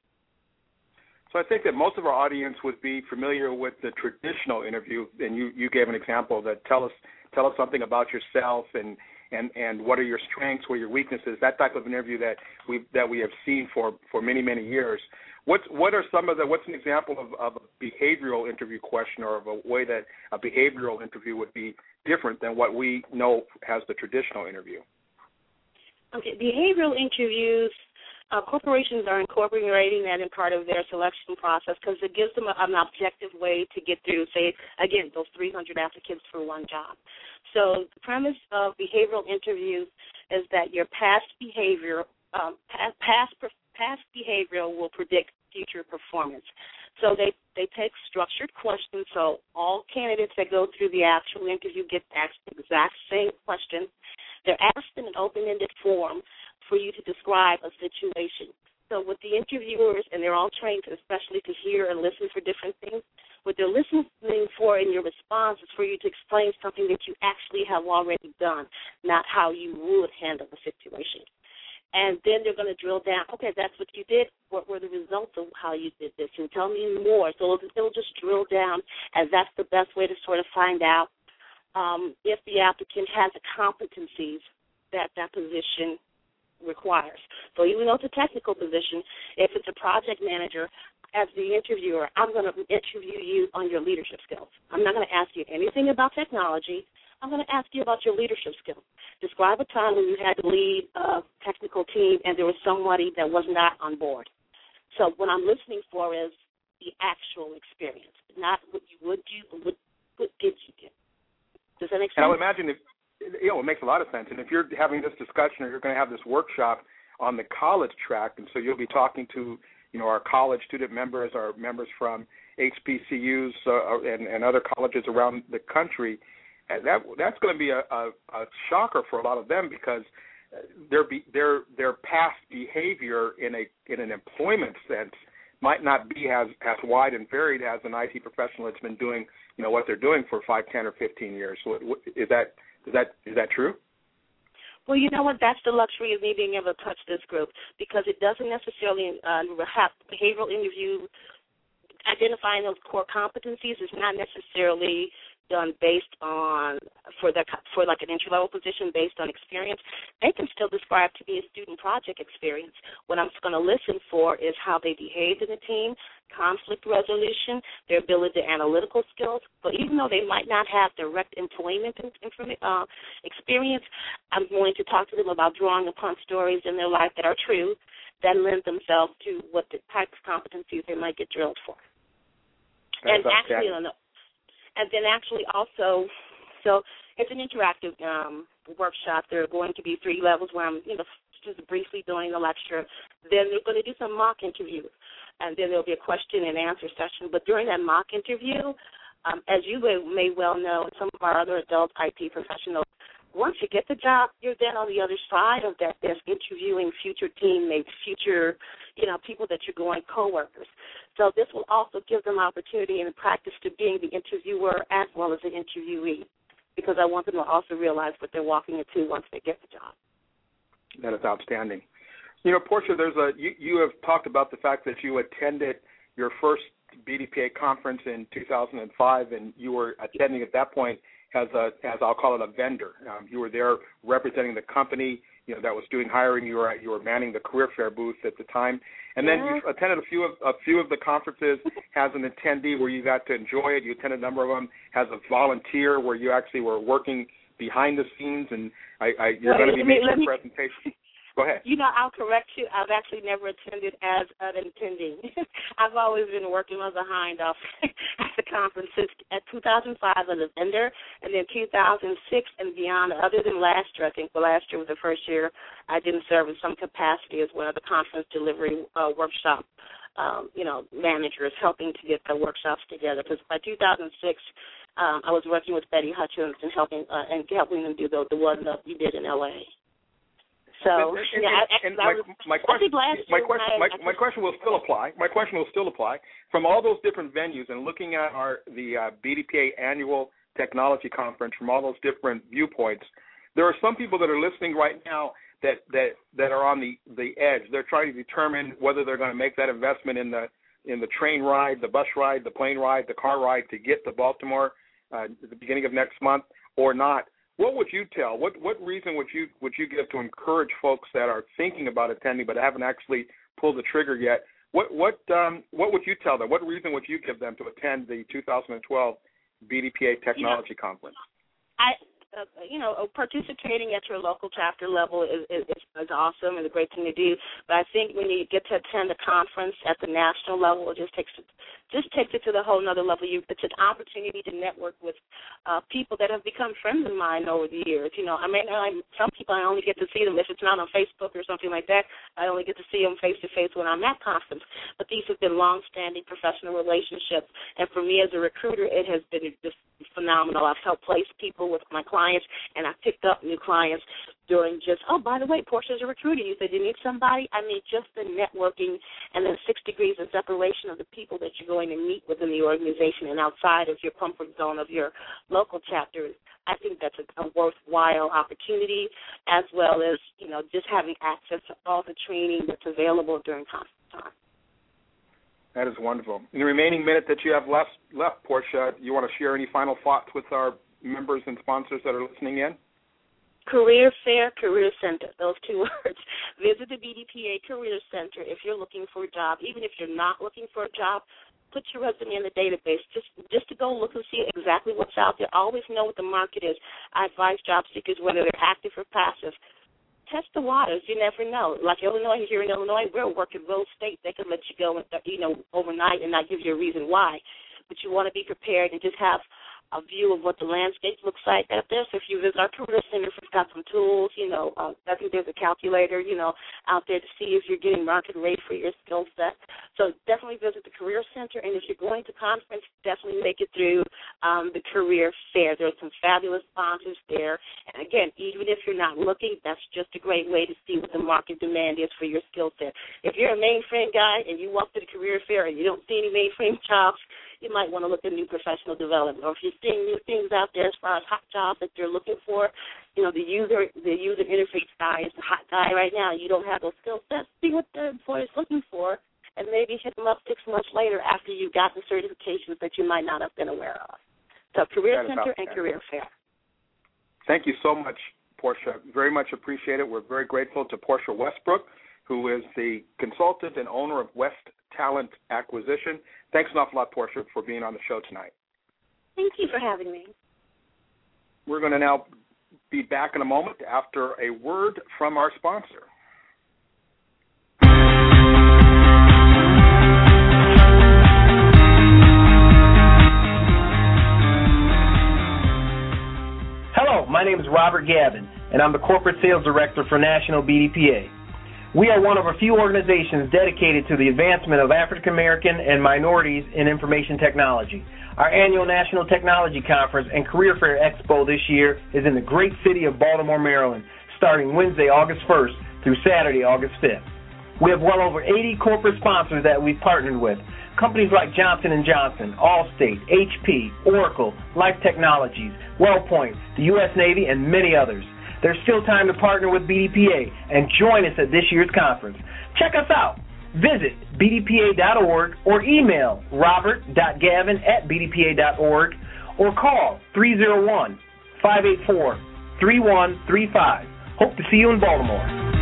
[SPEAKER 3] So I think that most of our audience would be familiar with the traditional interview, and you, you gave an example that tell us tell us something about yourself and and and what are your strengths, what are your weaknesses, that type of interview that we that we have seen for for many many years. What what are some of the what's an example of, of a behavioral interview question or of a way that a behavioral interview would be different than what we know as the traditional interview?
[SPEAKER 6] Okay, behavioral interviews uh, corporations are incorporating that in part of their selection process because it gives them a, an objective way to get through, say, again, those 300 applicants for one job. So the premise of behavioral interviews is that your past behavior, um, past, past past behavior will predict future performance. So they they take structured questions. So all candidates that go through the actual interview get asked the exact same question. They're asked in an open-ended form for you to describe a situation. So with the interviewers, and they're all trained especially to hear and listen for different things, what they're listening for in your response is for you to explain something that you actually have already done, not how you would handle the situation. And then they're going to drill down. Okay, that's what you did. What were the results of how you did this? And tell me more. So it'll just drill down, as that's the best way to sort of find out um, if the applicant has the competencies that that position requires. So even though it's a technical position, if it's a project manager, as the interviewer, I'm going to interview you on your leadership skills. I'm not going to ask you anything about technology. I'm going to ask you about your leadership skills. Describe a time when you had to lead a technical team and there was somebody that was not on board. So what I'm listening for is the actual experience, not what you would do, but what, what did you do? Does that make sense?
[SPEAKER 3] And I would imagine if you know, it makes a lot of sense. And if you're having this discussion or you're going to have this workshop on the college track, and so you'll be talking to you know our college student members, our members from HBCUs uh, uh, and, and other colleges around the country. And that that's going to be a, a, a shocker for a lot of them because uh, their be, their their past behavior in a in an employment sense might not be as as wide and varied as an IT professional that's been doing you know what they're doing for five, ten, or fifteen years. So is that is that is that true?
[SPEAKER 6] Well, you know what? That's the luxury of me being able to touch this group because it doesn't necessarily uh, have behavioral interview identifying those core competencies is not necessarily done based on for their for like an entry level position based on experience, they can still describe to be a student project experience. What I'm going to listen for is how they behaved in the team, conflict resolution, their ability to analytical skills. But even though they might not have direct employment uh, experience, I'm going to talk to them about drawing upon stories in their life that are true that lend themselves to what the types of competencies they might get drilled for.
[SPEAKER 3] That's
[SPEAKER 6] and actually, on the, and then actually also, so it's an interactive um, workshop. There are going to be three levels where I'm, you know, just briefly doing the lecture. Then they're going to do some mock interviews, and then there'll be a question and answer session. But during that mock interview, um, as you may, may well know, some of our other adult IT professionals once you get the job, you're then on the other side of that. There's interviewing future teammates, future, you know, people that you're going coworkers. So this will also give them opportunity and practice to being the interviewer as well as the interviewee, because I want them to also realize what they're walking into once they get the job.
[SPEAKER 3] That is outstanding. You know, Portia, there's a you, you have talked about the fact that you attended your first BDPA conference in 2005, and you were attending at that point as a as I'll call it a vendor. Um, you were there representing the company, you know, that was doing hiring. You were you were manning the career fair booth at the time, and then you attended a few of a few of the conferences as an attendee where you got to enjoy it. You attended a number of them as a volunteer where you actually were working behind the scenes, and I, I you're going to be making a presentation. Go ahead.
[SPEAKER 6] You know, I'll correct you. I've actually never attended as an attendee. I've always been working on behind off at the conferences. At 2005 as a vendor, and then 2006 and beyond. Other than last year, I think the last year was the first year I didn't serve in some capacity as one of the conference delivery uh, workshop um, you know, managers helping to get the workshops together. Because by 2006, um, I was working with Betty Hutchins and helping uh, and helping them do the the one that we did in LA. So
[SPEAKER 3] and,
[SPEAKER 6] yeah,
[SPEAKER 3] and, and my, my question, my question, my, my question will still apply. My question will still apply. From all those different venues and looking at our the uh, BDPA annual technology conference from all those different viewpoints, there are some people that are listening right now that that that are on the the edge. They're trying to determine whether they're going to make that investment in the in the train ride, the bus ride, the plane ride, the car ride to get to Baltimore uh, at the beginning of next month or not. What would you tell? What what reason would you would you give to encourage folks that are thinking about attending but haven't actually pulled the trigger yet? What what um, what would you tell them? What reason would you give them to attend the 2012 BDPA Technology
[SPEAKER 6] you
[SPEAKER 3] know, Conference?
[SPEAKER 6] I uh, you know, participating at your local chapter level is, is, is awesome and a great thing to do. But I think when you get to attend a conference at the national level, it just takes it, just takes it to the whole another level. You, it's an opportunity to network with uh, people that have become friends of mine over the years. You know, I mean, I, some people I only get to see them if it's not on Facebook or something like that. I only get to see them face to face when I'm at conference. But these have been long-standing professional relationships, and for me as a recruiter, it has been just phenomenal. I've helped place people with my clients and I picked up new clients during just, oh, by the way, Portia's a recruiter. You said you need somebody. I mean, just the networking and the six degrees of separation of the people that you're going to meet within the organization and outside of your comfort zone of your local chapters. I think that's a, a worthwhile opportunity, as well as you know just having access to all the training that's available during conference time.
[SPEAKER 3] That is wonderful. In the remaining minute that you have left, left, Portia, you want to share any final thoughts with our members and sponsors that are listening in?
[SPEAKER 6] Career Fair Career Center, those two words. Visit the BDPA Career Center if you're looking for a job. Even if you're not looking for a job, put your resume in the database just just to go look and see exactly what's out there. Always know what the market is. I advise job seekers whether they're active or passive. Test the waters. You never know. Like Illinois, here in Illinois, we're working real estate. They could let you go, you know, overnight and not give you a reason why. But you want to be prepared and just have a view of what the landscape looks like out there. So if you visit our career center, we've got some tools, you know, uh, I think there's a calculator, you know, out there to see if you're getting market rate for your skill set. So definitely visit the career center, and if you're going to conference, definitely make it through um, the career fair. There's some fabulous sponsors there, and again, even if you're not looking, that's just a great way to see what the market demand is for your skill set. If you're a mainframe guy and you walk to the career fair and you don't see any mainframe jobs, you might want to look at new professional development. Or if you're seeing new things out there as far as hot jobs that you're looking for, you know, the user the user interface guy is the hot guy right now. You don't have those skill sets. See what the employer is looking for and maybe hit them up six months later after you've got the certifications that you might not have been aware of. So Career Center and Career Fair.
[SPEAKER 3] Thank you so much, Portia. Very much appreciate it. We're very grateful to Portia Westbrook, who is the consultant and owner of West Talent Acquisition. Thanks an awful lot, Portia, for being on the show tonight.
[SPEAKER 6] Thank you for having me.
[SPEAKER 3] We're going to now be back in a moment after a word from our sponsor.
[SPEAKER 7] Hello, my name is Robert Gavin, and I'm the Corporate Sales Director for National BDPA. We are one of a few organizations dedicated to the advancement of African American and minorities in information technology. Our annual National Technology Conference and Career Fair Expo this year is in the great city of Baltimore, Maryland, starting Wednesday, August 1st through Saturday, August 5th. We have well over 80 corporate sponsors that we've partnered with. Companies like Johnson & Johnson, Allstate, HP, Oracle, Life Technologies, WellPoint, the U.S. Navy, and many others. There's still time to partner with BDPA and join us at this year's conference. Check us out. Visit bdpa.org or email robert.gavin at bdpa.org or call 301 584 3135. Hope to see you in Baltimore.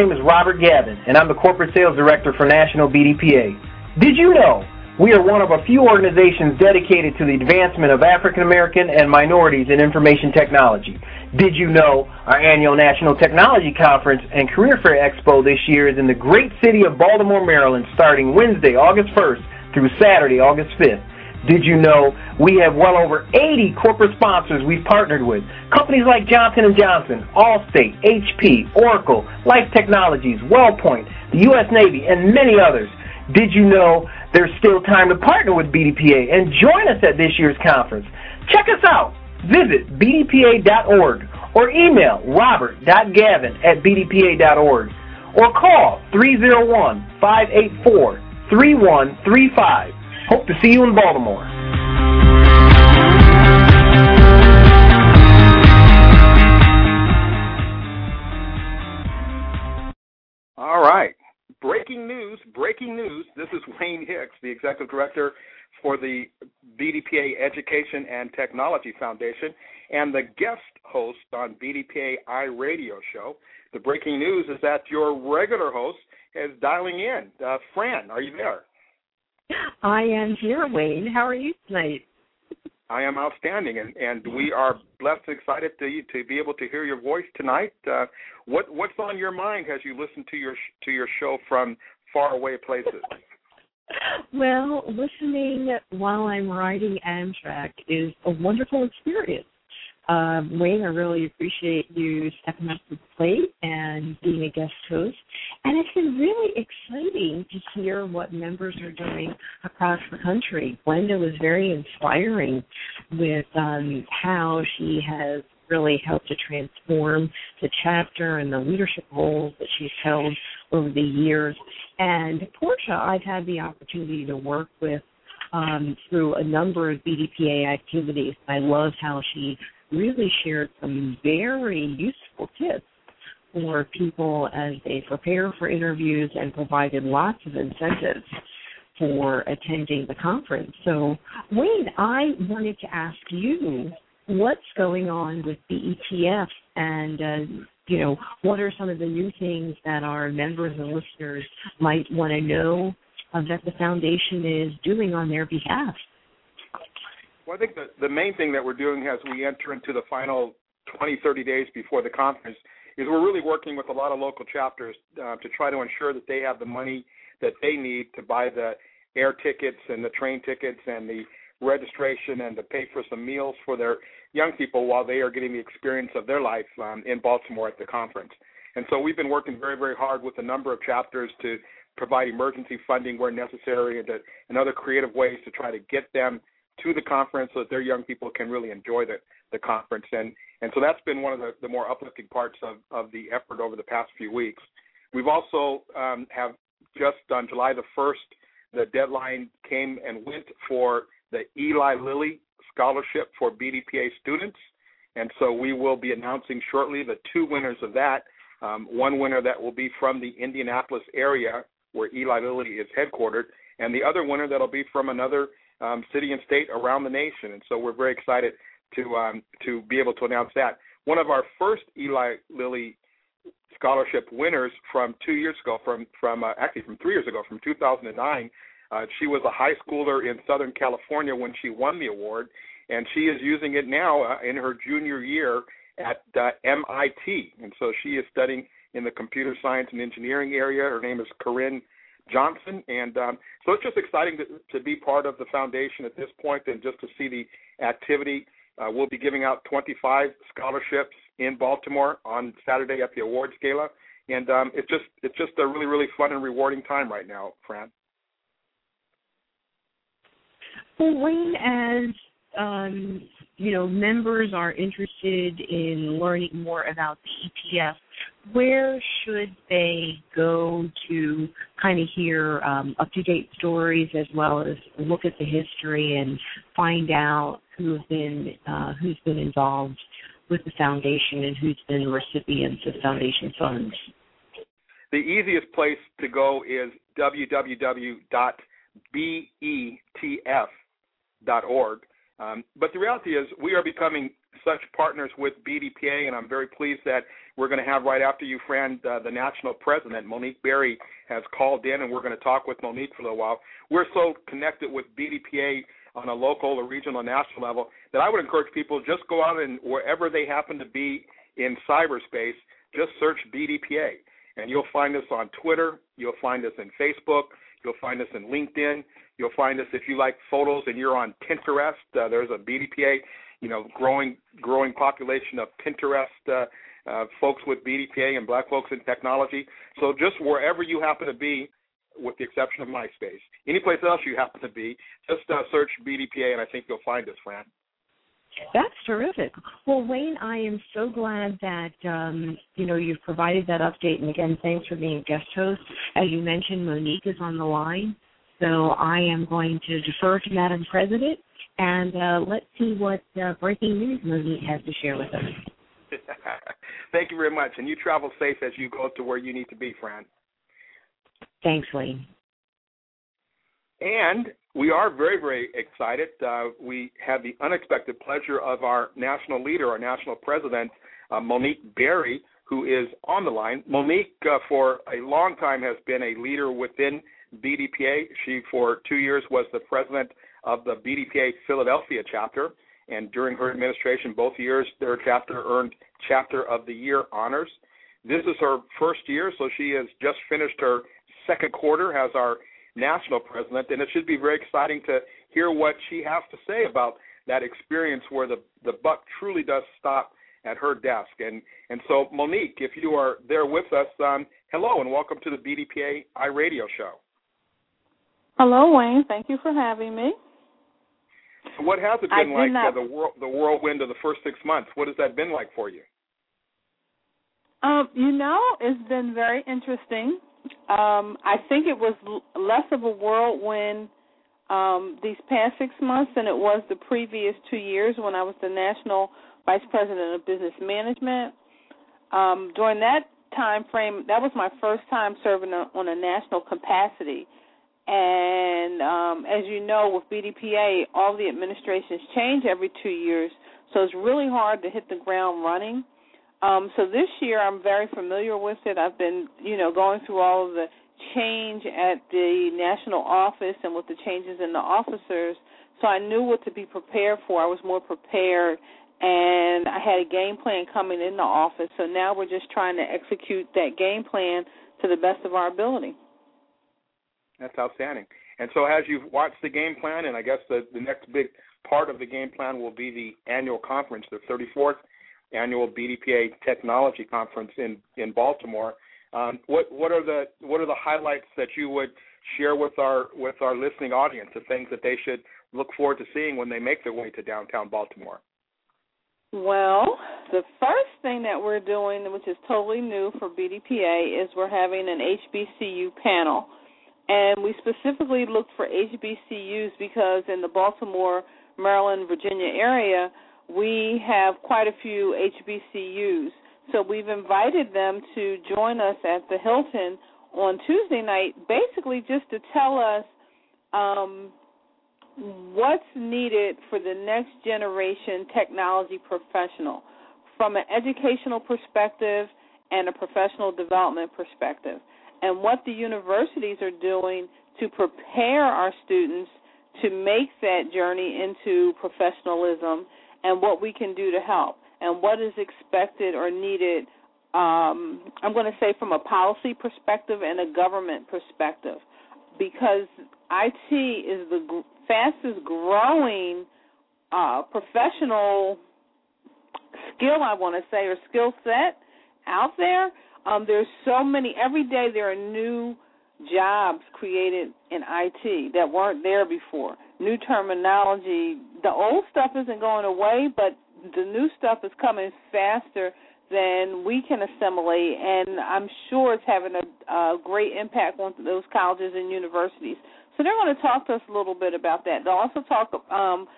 [SPEAKER 7] Name is Robert Gavin, and I'm the Corporate Sales Director for National BDPA. Did you know we are one of a few organizations dedicated to the advancement of African American and minorities in information technology? Did you know our annual National Technology Conference and Career Fair Expo this year is in the great city of Baltimore, Maryland, starting Wednesday, August 1st through Saturday, August 5th? Did you know we have well over 80 corporate sponsors we've partnered with? Companies like Johnson & Johnson, Allstate, HP, Oracle, Life Technologies, WellPoint, the U.S. Navy, and many others. Did you know there's still time to partner with BDPA and join us at this year's conference? Check us out. Visit bdpa.org or email robert.gavin at bdpa.org or call 301 584 3135 Hope to see you in Baltimore.
[SPEAKER 3] All right. Breaking news, breaking news. This is Wayne Hicks, the Executive Director for the BDPA Education and Technology Foundation and the guest host on BDPA iRadio show. The breaking news is that your regular host is dialing in. Uh, Franne, are you there?
[SPEAKER 8] I am here, Wayne. How are you tonight?
[SPEAKER 3] I am outstanding, and, and we are blessed and excited to to be able to hear your voice tonight. Uh, what what's on your mind as you listen to your to your show from faraway places?
[SPEAKER 8] well, listening while I'm riding Amtrak is a wonderful experience. Uh, Wayne, I really appreciate you stepping up to the plate and being a guest host. And it's been really exciting to hear what members are doing across the country. Glenda was very inspiring with um, how she has really helped to transform the chapter and the leadership roles that she's held over the years. And Portia, I've had the opportunity to work with um, through a number of BDPA activities. I love how she really shared some very useful tips for people as they prepare for interviews and provided lots of incentives for attending the conference. So, Wayne, I wanted to ask you what's going on with BETF and uh, you know what are some of the new things that our members and listeners might want to know uh, that the foundation is doing on their behalf
[SPEAKER 3] well i think the, the main thing that we're doing as we enter into the final 20 30 days before the conference is we're really working with a lot of local chapters uh, to try to ensure that they have the money that they need to buy the air tickets and the train tickets and the registration and to pay for some meals for their young people while they are getting the experience of their life um, in Baltimore at the conference. And so we've been working very, very hard with a number of chapters to provide emergency funding where necessary and, to, and other creative ways to try to get them to the conference so that their young people can really enjoy the, the conference. And, and so that's been one of the, the more uplifting parts of, of the effort over the past few weeks. We've also um, have just on July the 1st, the deadline came and went for the Eli Lilly scholarship for BDPA students. And so we will be announcing shortly the two winners of that. Um, one winner that will be from the Indianapolis area where Eli Lilly is headquartered, and the other winner that'll be from another um, city and state around the nation. And so we're very excited to um, to be able to announce that. One of our first Eli Lilly scholarship winners from two years ago, from from uh, actually from three years ago, from 2009, uh, she was a high schooler in Southern California when she won the award, and she is using it now uh, in her junior year at uh, MIT. And so she is studying in the computer science and engineering area. Her name is Corinne Johnson, and um, so it's just exciting to, to be part of the foundation at this point, and just to see the activity. Uh, we'll be giving out 25 scholarships in Baltimore on Saturday at the awards gala, and um, it's just it's just a really really fun and rewarding time right now, Franne.
[SPEAKER 8] Well, Wayne, as um, you know, members are interested in learning more about the ETF, where should they go to kind of hear um, up-to-date stories as well as look at the history and find out who's been uh, who's been involved with the foundation and who's been recipients of foundation funds?
[SPEAKER 3] The easiest place to go is www.betf org. Um, but the reality is, we are becoming such partners with BDPA, and I'm very pleased that we're going to have right after you, Franne, uh, the national president, Monique Berry, has called in, and we're going to talk with Monique for a little while. We're so connected with BDPA on a local or regional or national level that I would encourage people just go out and wherever they happen to be in cyberspace, just search BDPA, and you'll find us on Twitter, you'll find us in Facebook, you'll find us in LinkedIn, You'll find us if you like photos and you're on Pinterest. Uh, there's a BDPA, you know, growing growing population of Pinterest uh, uh, folks with BDPA and Black folks in technology. So just wherever you happen to be, with the exception of MySpace, any place else you happen to be, just uh, search BDPA and I think you'll find us, Franne.
[SPEAKER 8] That's terrific. Well, Wayne, I am so glad that um, you know you've provided that update, and again, thanks for being a guest host. As you mentioned, Monique is on the line. So I am going to defer to Madam President, and uh, let's see what uh, breaking news Monique has to share with us.
[SPEAKER 3] Thank you very much, and you travel safe as you go to where you need to be, Franne.
[SPEAKER 8] Thanks, Wayne.
[SPEAKER 3] And we are very, very excited. Uh, we have the unexpected pleasure of our national leader, our national president, uh, Monique Berry, who is on the line. Monique, uh, for a long time, has been a leader within BDPA. She, for two years, was the president of the BDPA Philadelphia chapter. And during her administration, both years, their chapter earned Chapter of the Year honors. This is her first year, so she has just finished her second quarter as our national president, and it should be very exciting to hear what she has to say about that experience where the the buck truly does stop at her desk. And and so Monique, if you are there with us, um, hello and welcome to the BDPA iRadio show.
[SPEAKER 9] Hello, Wayne. Thank you for having me.
[SPEAKER 3] So what has it been like not... uh, the whirl- the whirlwind of the first six months? What has that been like for you?
[SPEAKER 9] Um, you know, it's been very interesting. Um, I think it was l- less of a whirlwind um, these past six months than it was the previous two years when I was the national vice president of business management. Um, during that time frame, that was my first time serving a, on a national capacity. And um, as you know, with BDPA, all the administrations change every two years, so it's really hard to hit the ground running. Um, so this year, I'm very familiar with it. I've been, you know, going through all of the change at the national office and with the changes in the officers. So I knew what to be prepared for. I was more prepared, and I had a game plan coming in the office. So now we're just trying to execute that game plan to the best of our ability.
[SPEAKER 3] That's outstanding. And so, as you've watched the game plan, and I guess the, the next big part of the game plan will be the annual conference, the 34th annual BDPA Technology Conference in in Baltimore. Um, what what are the what are the highlights that you would share with our with our listening audience? The things that they should look forward to seeing when they make their way to downtown Baltimore.
[SPEAKER 9] Well, the first thing that we're doing, which is totally new for BDPA, is we're having an HBCU panel. And we specifically looked for HBCUs because in the Baltimore, Maryland, Virginia area, we have quite a few HBCUs. So we've invited them to join us at the Hilton on Tuesday night, basically just to tell us um, what's needed for the next generation technology professional from an educational perspective and a professional development perspective, and what the universities are doing to prepare our students to make that journey into professionalism and what we can do to help and what is expected or needed um, I'm going to say from a policy perspective and a government perspective because IT is the fastest growing uh, professional skill, I want to say, or skill set out there. Um, there's so many, every day there are new jobs created in IT that weren't there before. New terminology. The old stuff isn't going away, but the new stuff is coming faster than we can assimilate, and I'm sure it's having a, a great impact on those colleges and universities. So they're going to talk to us a little bit about that. They'll also talk um,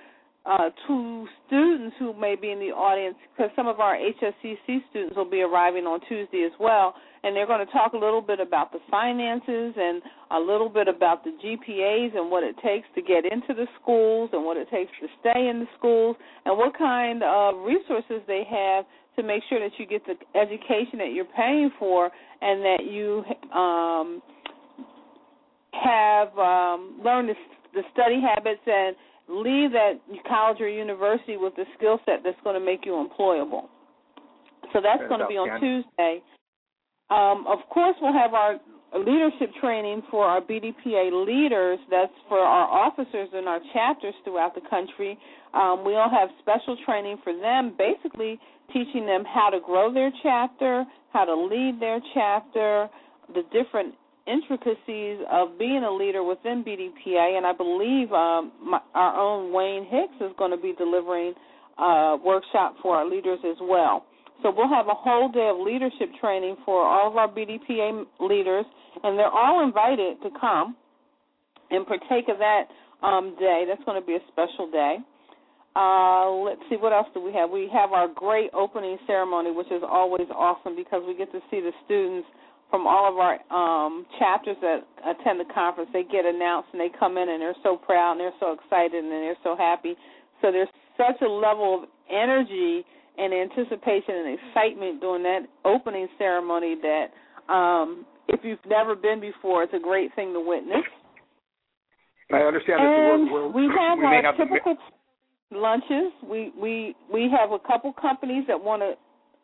[SPEAKER 9] uh, to students who may be in the audience because some of our HSCC students will be arriving on Tuesday as well, and they're going to talk a little bit about the finances and a little bit about the GPAs and what it takes to get into the schools and what it takes to stay in the schools and what kind of resources they have to make sure that you get the education that you're paying for and that you um, have um, learned the, the study habits and leave that college or university with the skill set that's going to make you employable. So that's going to be on Tuesday. Um, of course, we'll have our leadership training for our BDPA leaders. That's for our officers in our chapters throughout the country. Um, we'll have special training for them, basically teaching them how to grow their chapter, how to lead their chapter, the different intricacies of being a leader within BDPA, and I believe um, my, our own Wayne Hicks is going to be delivering a workshop for our leaders as well. So we'll have a whole day of leadership training for all of our BDPA leaders, and they're all invited to come and partake of that um, day. That's going to be a special day. Uh, let's see, what else do we have? We have our great opening ceremony, which is always awesome because we get to see the students – from all of our um, chapters that attend the conference, they get announced and they come in and they're so proud and they're so excited and they're so happy. So there's such a level of energy and anticipation and excitement during that opening ceremony that um, if you've never been before, it's a great thing to witness.
[SPEAKER 3] I understand
[SPEAKER 9] and
[SPEAKER 3] we're, we're,
[SPEAKER 9] we have
[SPEAKER 3] we
[SPEAKER 9] our
[SPEAKER 3] have
[SPEAKER 9] typical lunches. We we we have a couple companies that want to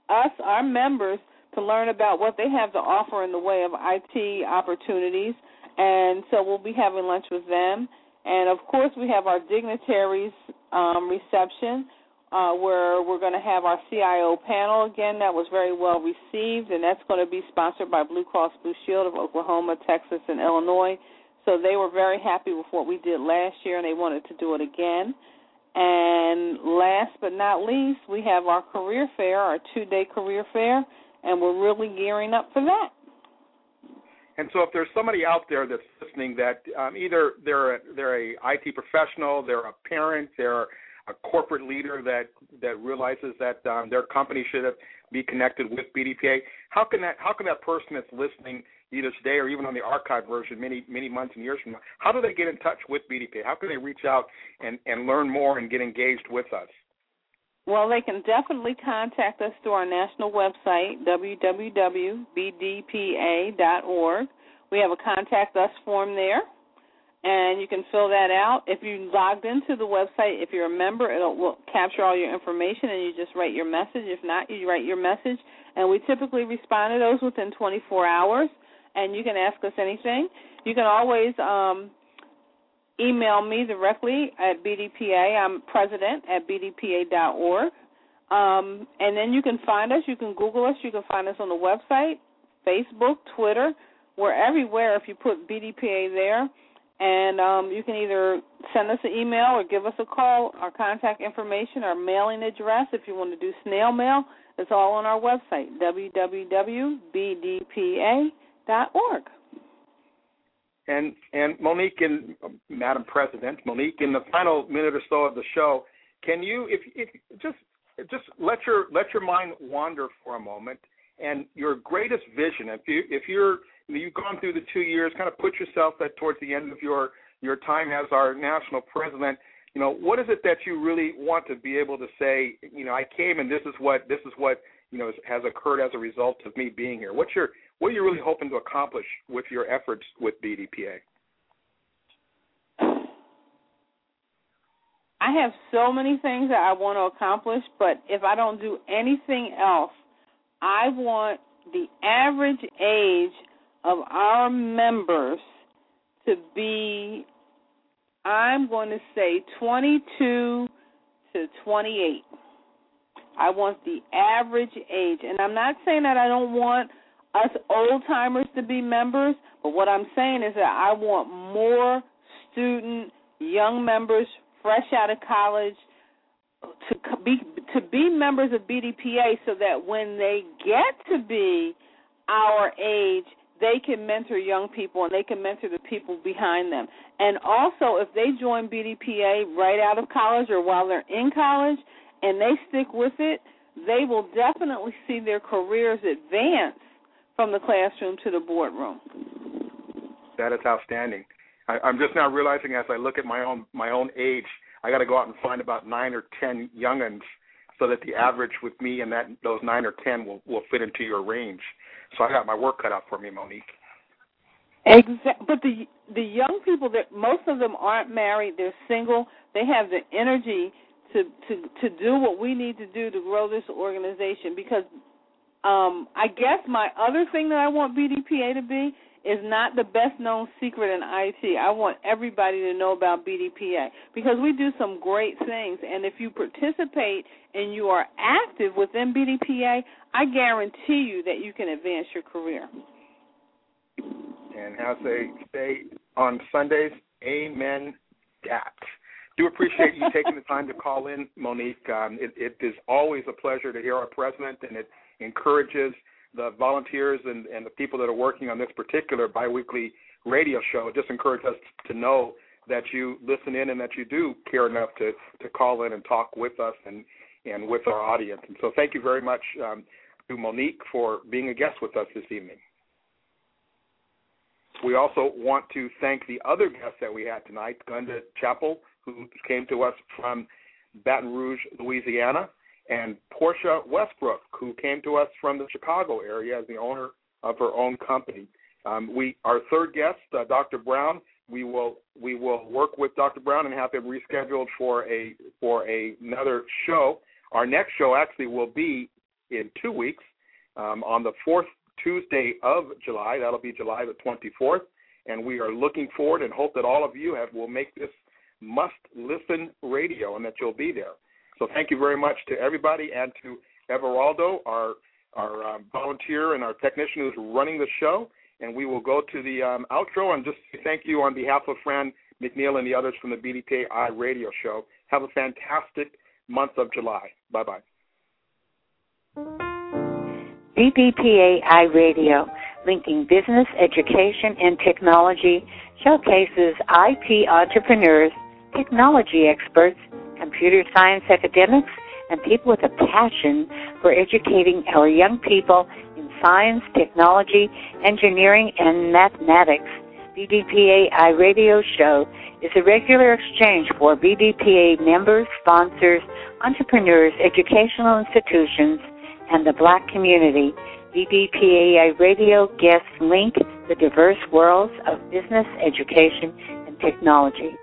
[SPEAKER 9] us our members to learn about what they have to offer in the way of IT opportunities. And so we'll be having lunch with them. And of course, we have our dignitaries um, reception uh, where we're going to have our CIO panel again. That was very well received, and that's going to be sponsored by Blue Cross Blue Shield of Oklahoma, Texas, and Illinois. So they were very happy with what we did last year, and they wanted to do it again. And last but not least, we have our career fair, our two-day career fair, and we're really gearing up for that.
[SPEAKER 3] And so, if there's somebody out there that's listening that um, either they're a, they're a IT professional, they're a parent, they're a corporate leader that that realizes that um, their company should be connected with BDPA, how can that how can that person that's listening either today or even on the archive version many many months and years from now, how do they get in touch with BDPA? How can they reach out and and learn more and get engaged with us?
[SPEAKER 9] Well, they can definitely contact us through our national website, www.bdpa.org. We have a contact us form there, and you can fill that out. If you logged into the website, if you're a member, it'll will capture all your information, and you just write your message. If not, you write your message, and we typically respond to those within 24 hours. And you can ask us anything. You can always um, email me directly at BDPA. I'm president at BDPA.org. Um, and then you can find us. You can Google us. You can find us on the website, Facebook, Twitter. We're everywhere if you put BDPA there. And um, you can either send us an email or give us a call. Our contact information, our mailing address, if you want to do snail mail, it's all on our website, www.bdpa.org.
[SPEAKER 3] And and Monique and Madam President, Monique, in the final minute or so of the show, can you, if if just just let your let your mind wander for a moment and your greatest vision. If you if you're you've gone through the two years, kind of put yourself towards the end of your your time as our national president. You know, what is it that you really want to be able to say? You know, I came and this is what this is what you know has occurred as a result of me being here. What's your what are you really hoping to accomplish with your efforts with BDPA?
[SPEAKER 9] I have so many things that I want to accomplish, but if I don't do anything else, I want the average age of our members to be, I'm going to say 22 to 28. I want the average age. And I'm not saying that I don't want us old timers to be members, but what I'm saying is that I want more student, young members fresh out of college to be to be members of BDPA so that when they get to be our age, they can mentor young people and they can mentor the people behind them. And also, if they join BDPA right out of college or while they're in college and they stick with it, they will definitely see their careers advance from the classroom to the boardroom.
[SPEAKER 3] That is outstanding. I, I'm just now realizing as I look at my own my own age, I got to go out and find about nine or ten younguns so that the average with me and that those nine or ten will will fit into your range. So I got my work cut out for me, Monique.
[SPEAKER 9] Exactly, but the the young people that most of them aren't married, they're single. They have the energy to to to do what we need to do to grow this organization because um I guess my other thing that I want BDPA to be is not the best known secret in IT. I want everybody to know about BDPA because we do some great things. And if you participate and you are active within BDPA, I guarantee you that you can advance your career.
[SPEAKER 3] And as they say on Sundays, amen that. Do appreciate you taking the time to call in, Monique. Um, it, it is always a pleasure to hear our president, and it encourages the volunteers and, and the people that are working on this particular biweekly radio show. Just encourage us to know that you listen in and that you do care enough to, to call in and talk with us and, and with our audience. And so thank you very much um, to Monique for being a guest with us this evening. We also want to thank the other guests that we had tonight, Glenda Chappell, who came to us from Baton Rouge, Louisiana, and Portia Westbrook, who came to us from the Chicago area as the owner of her own company. Um, we our third guest, uh, Dr. Brown. We will we will work with Dr. Brown and have him rescheduled for a for a, another show. Our next show actually will be in two weeks um, on the fourth Tuesday of July. That'll be July the 24th, and we are looking forward and hope that all of you have will make this Must Listen Radio and that you'll be there. So thank you very much to everybody and to Everaldo, our our um, volunteer and our technician who's running the show. And we will go to the um, outro and just thank you on behalf of Franne McNeal and the others from the BDPA Radio Show. Have a fantastic month of July. Bye bye.
[SPEAKER 10] BDPA Radio, linking business, education, and technology, showcases IT entrepreneurs, technology experts, computer science academics, and people with a passion for educating our young people in science, technology, engineering, and mathematics. BDPA radio Show is a regular exchange for BDPA members, sponsors, entrepreneurs, educational institutions, and the black community. BDPA Radio guests link the diverse worlds of business, education, and technology.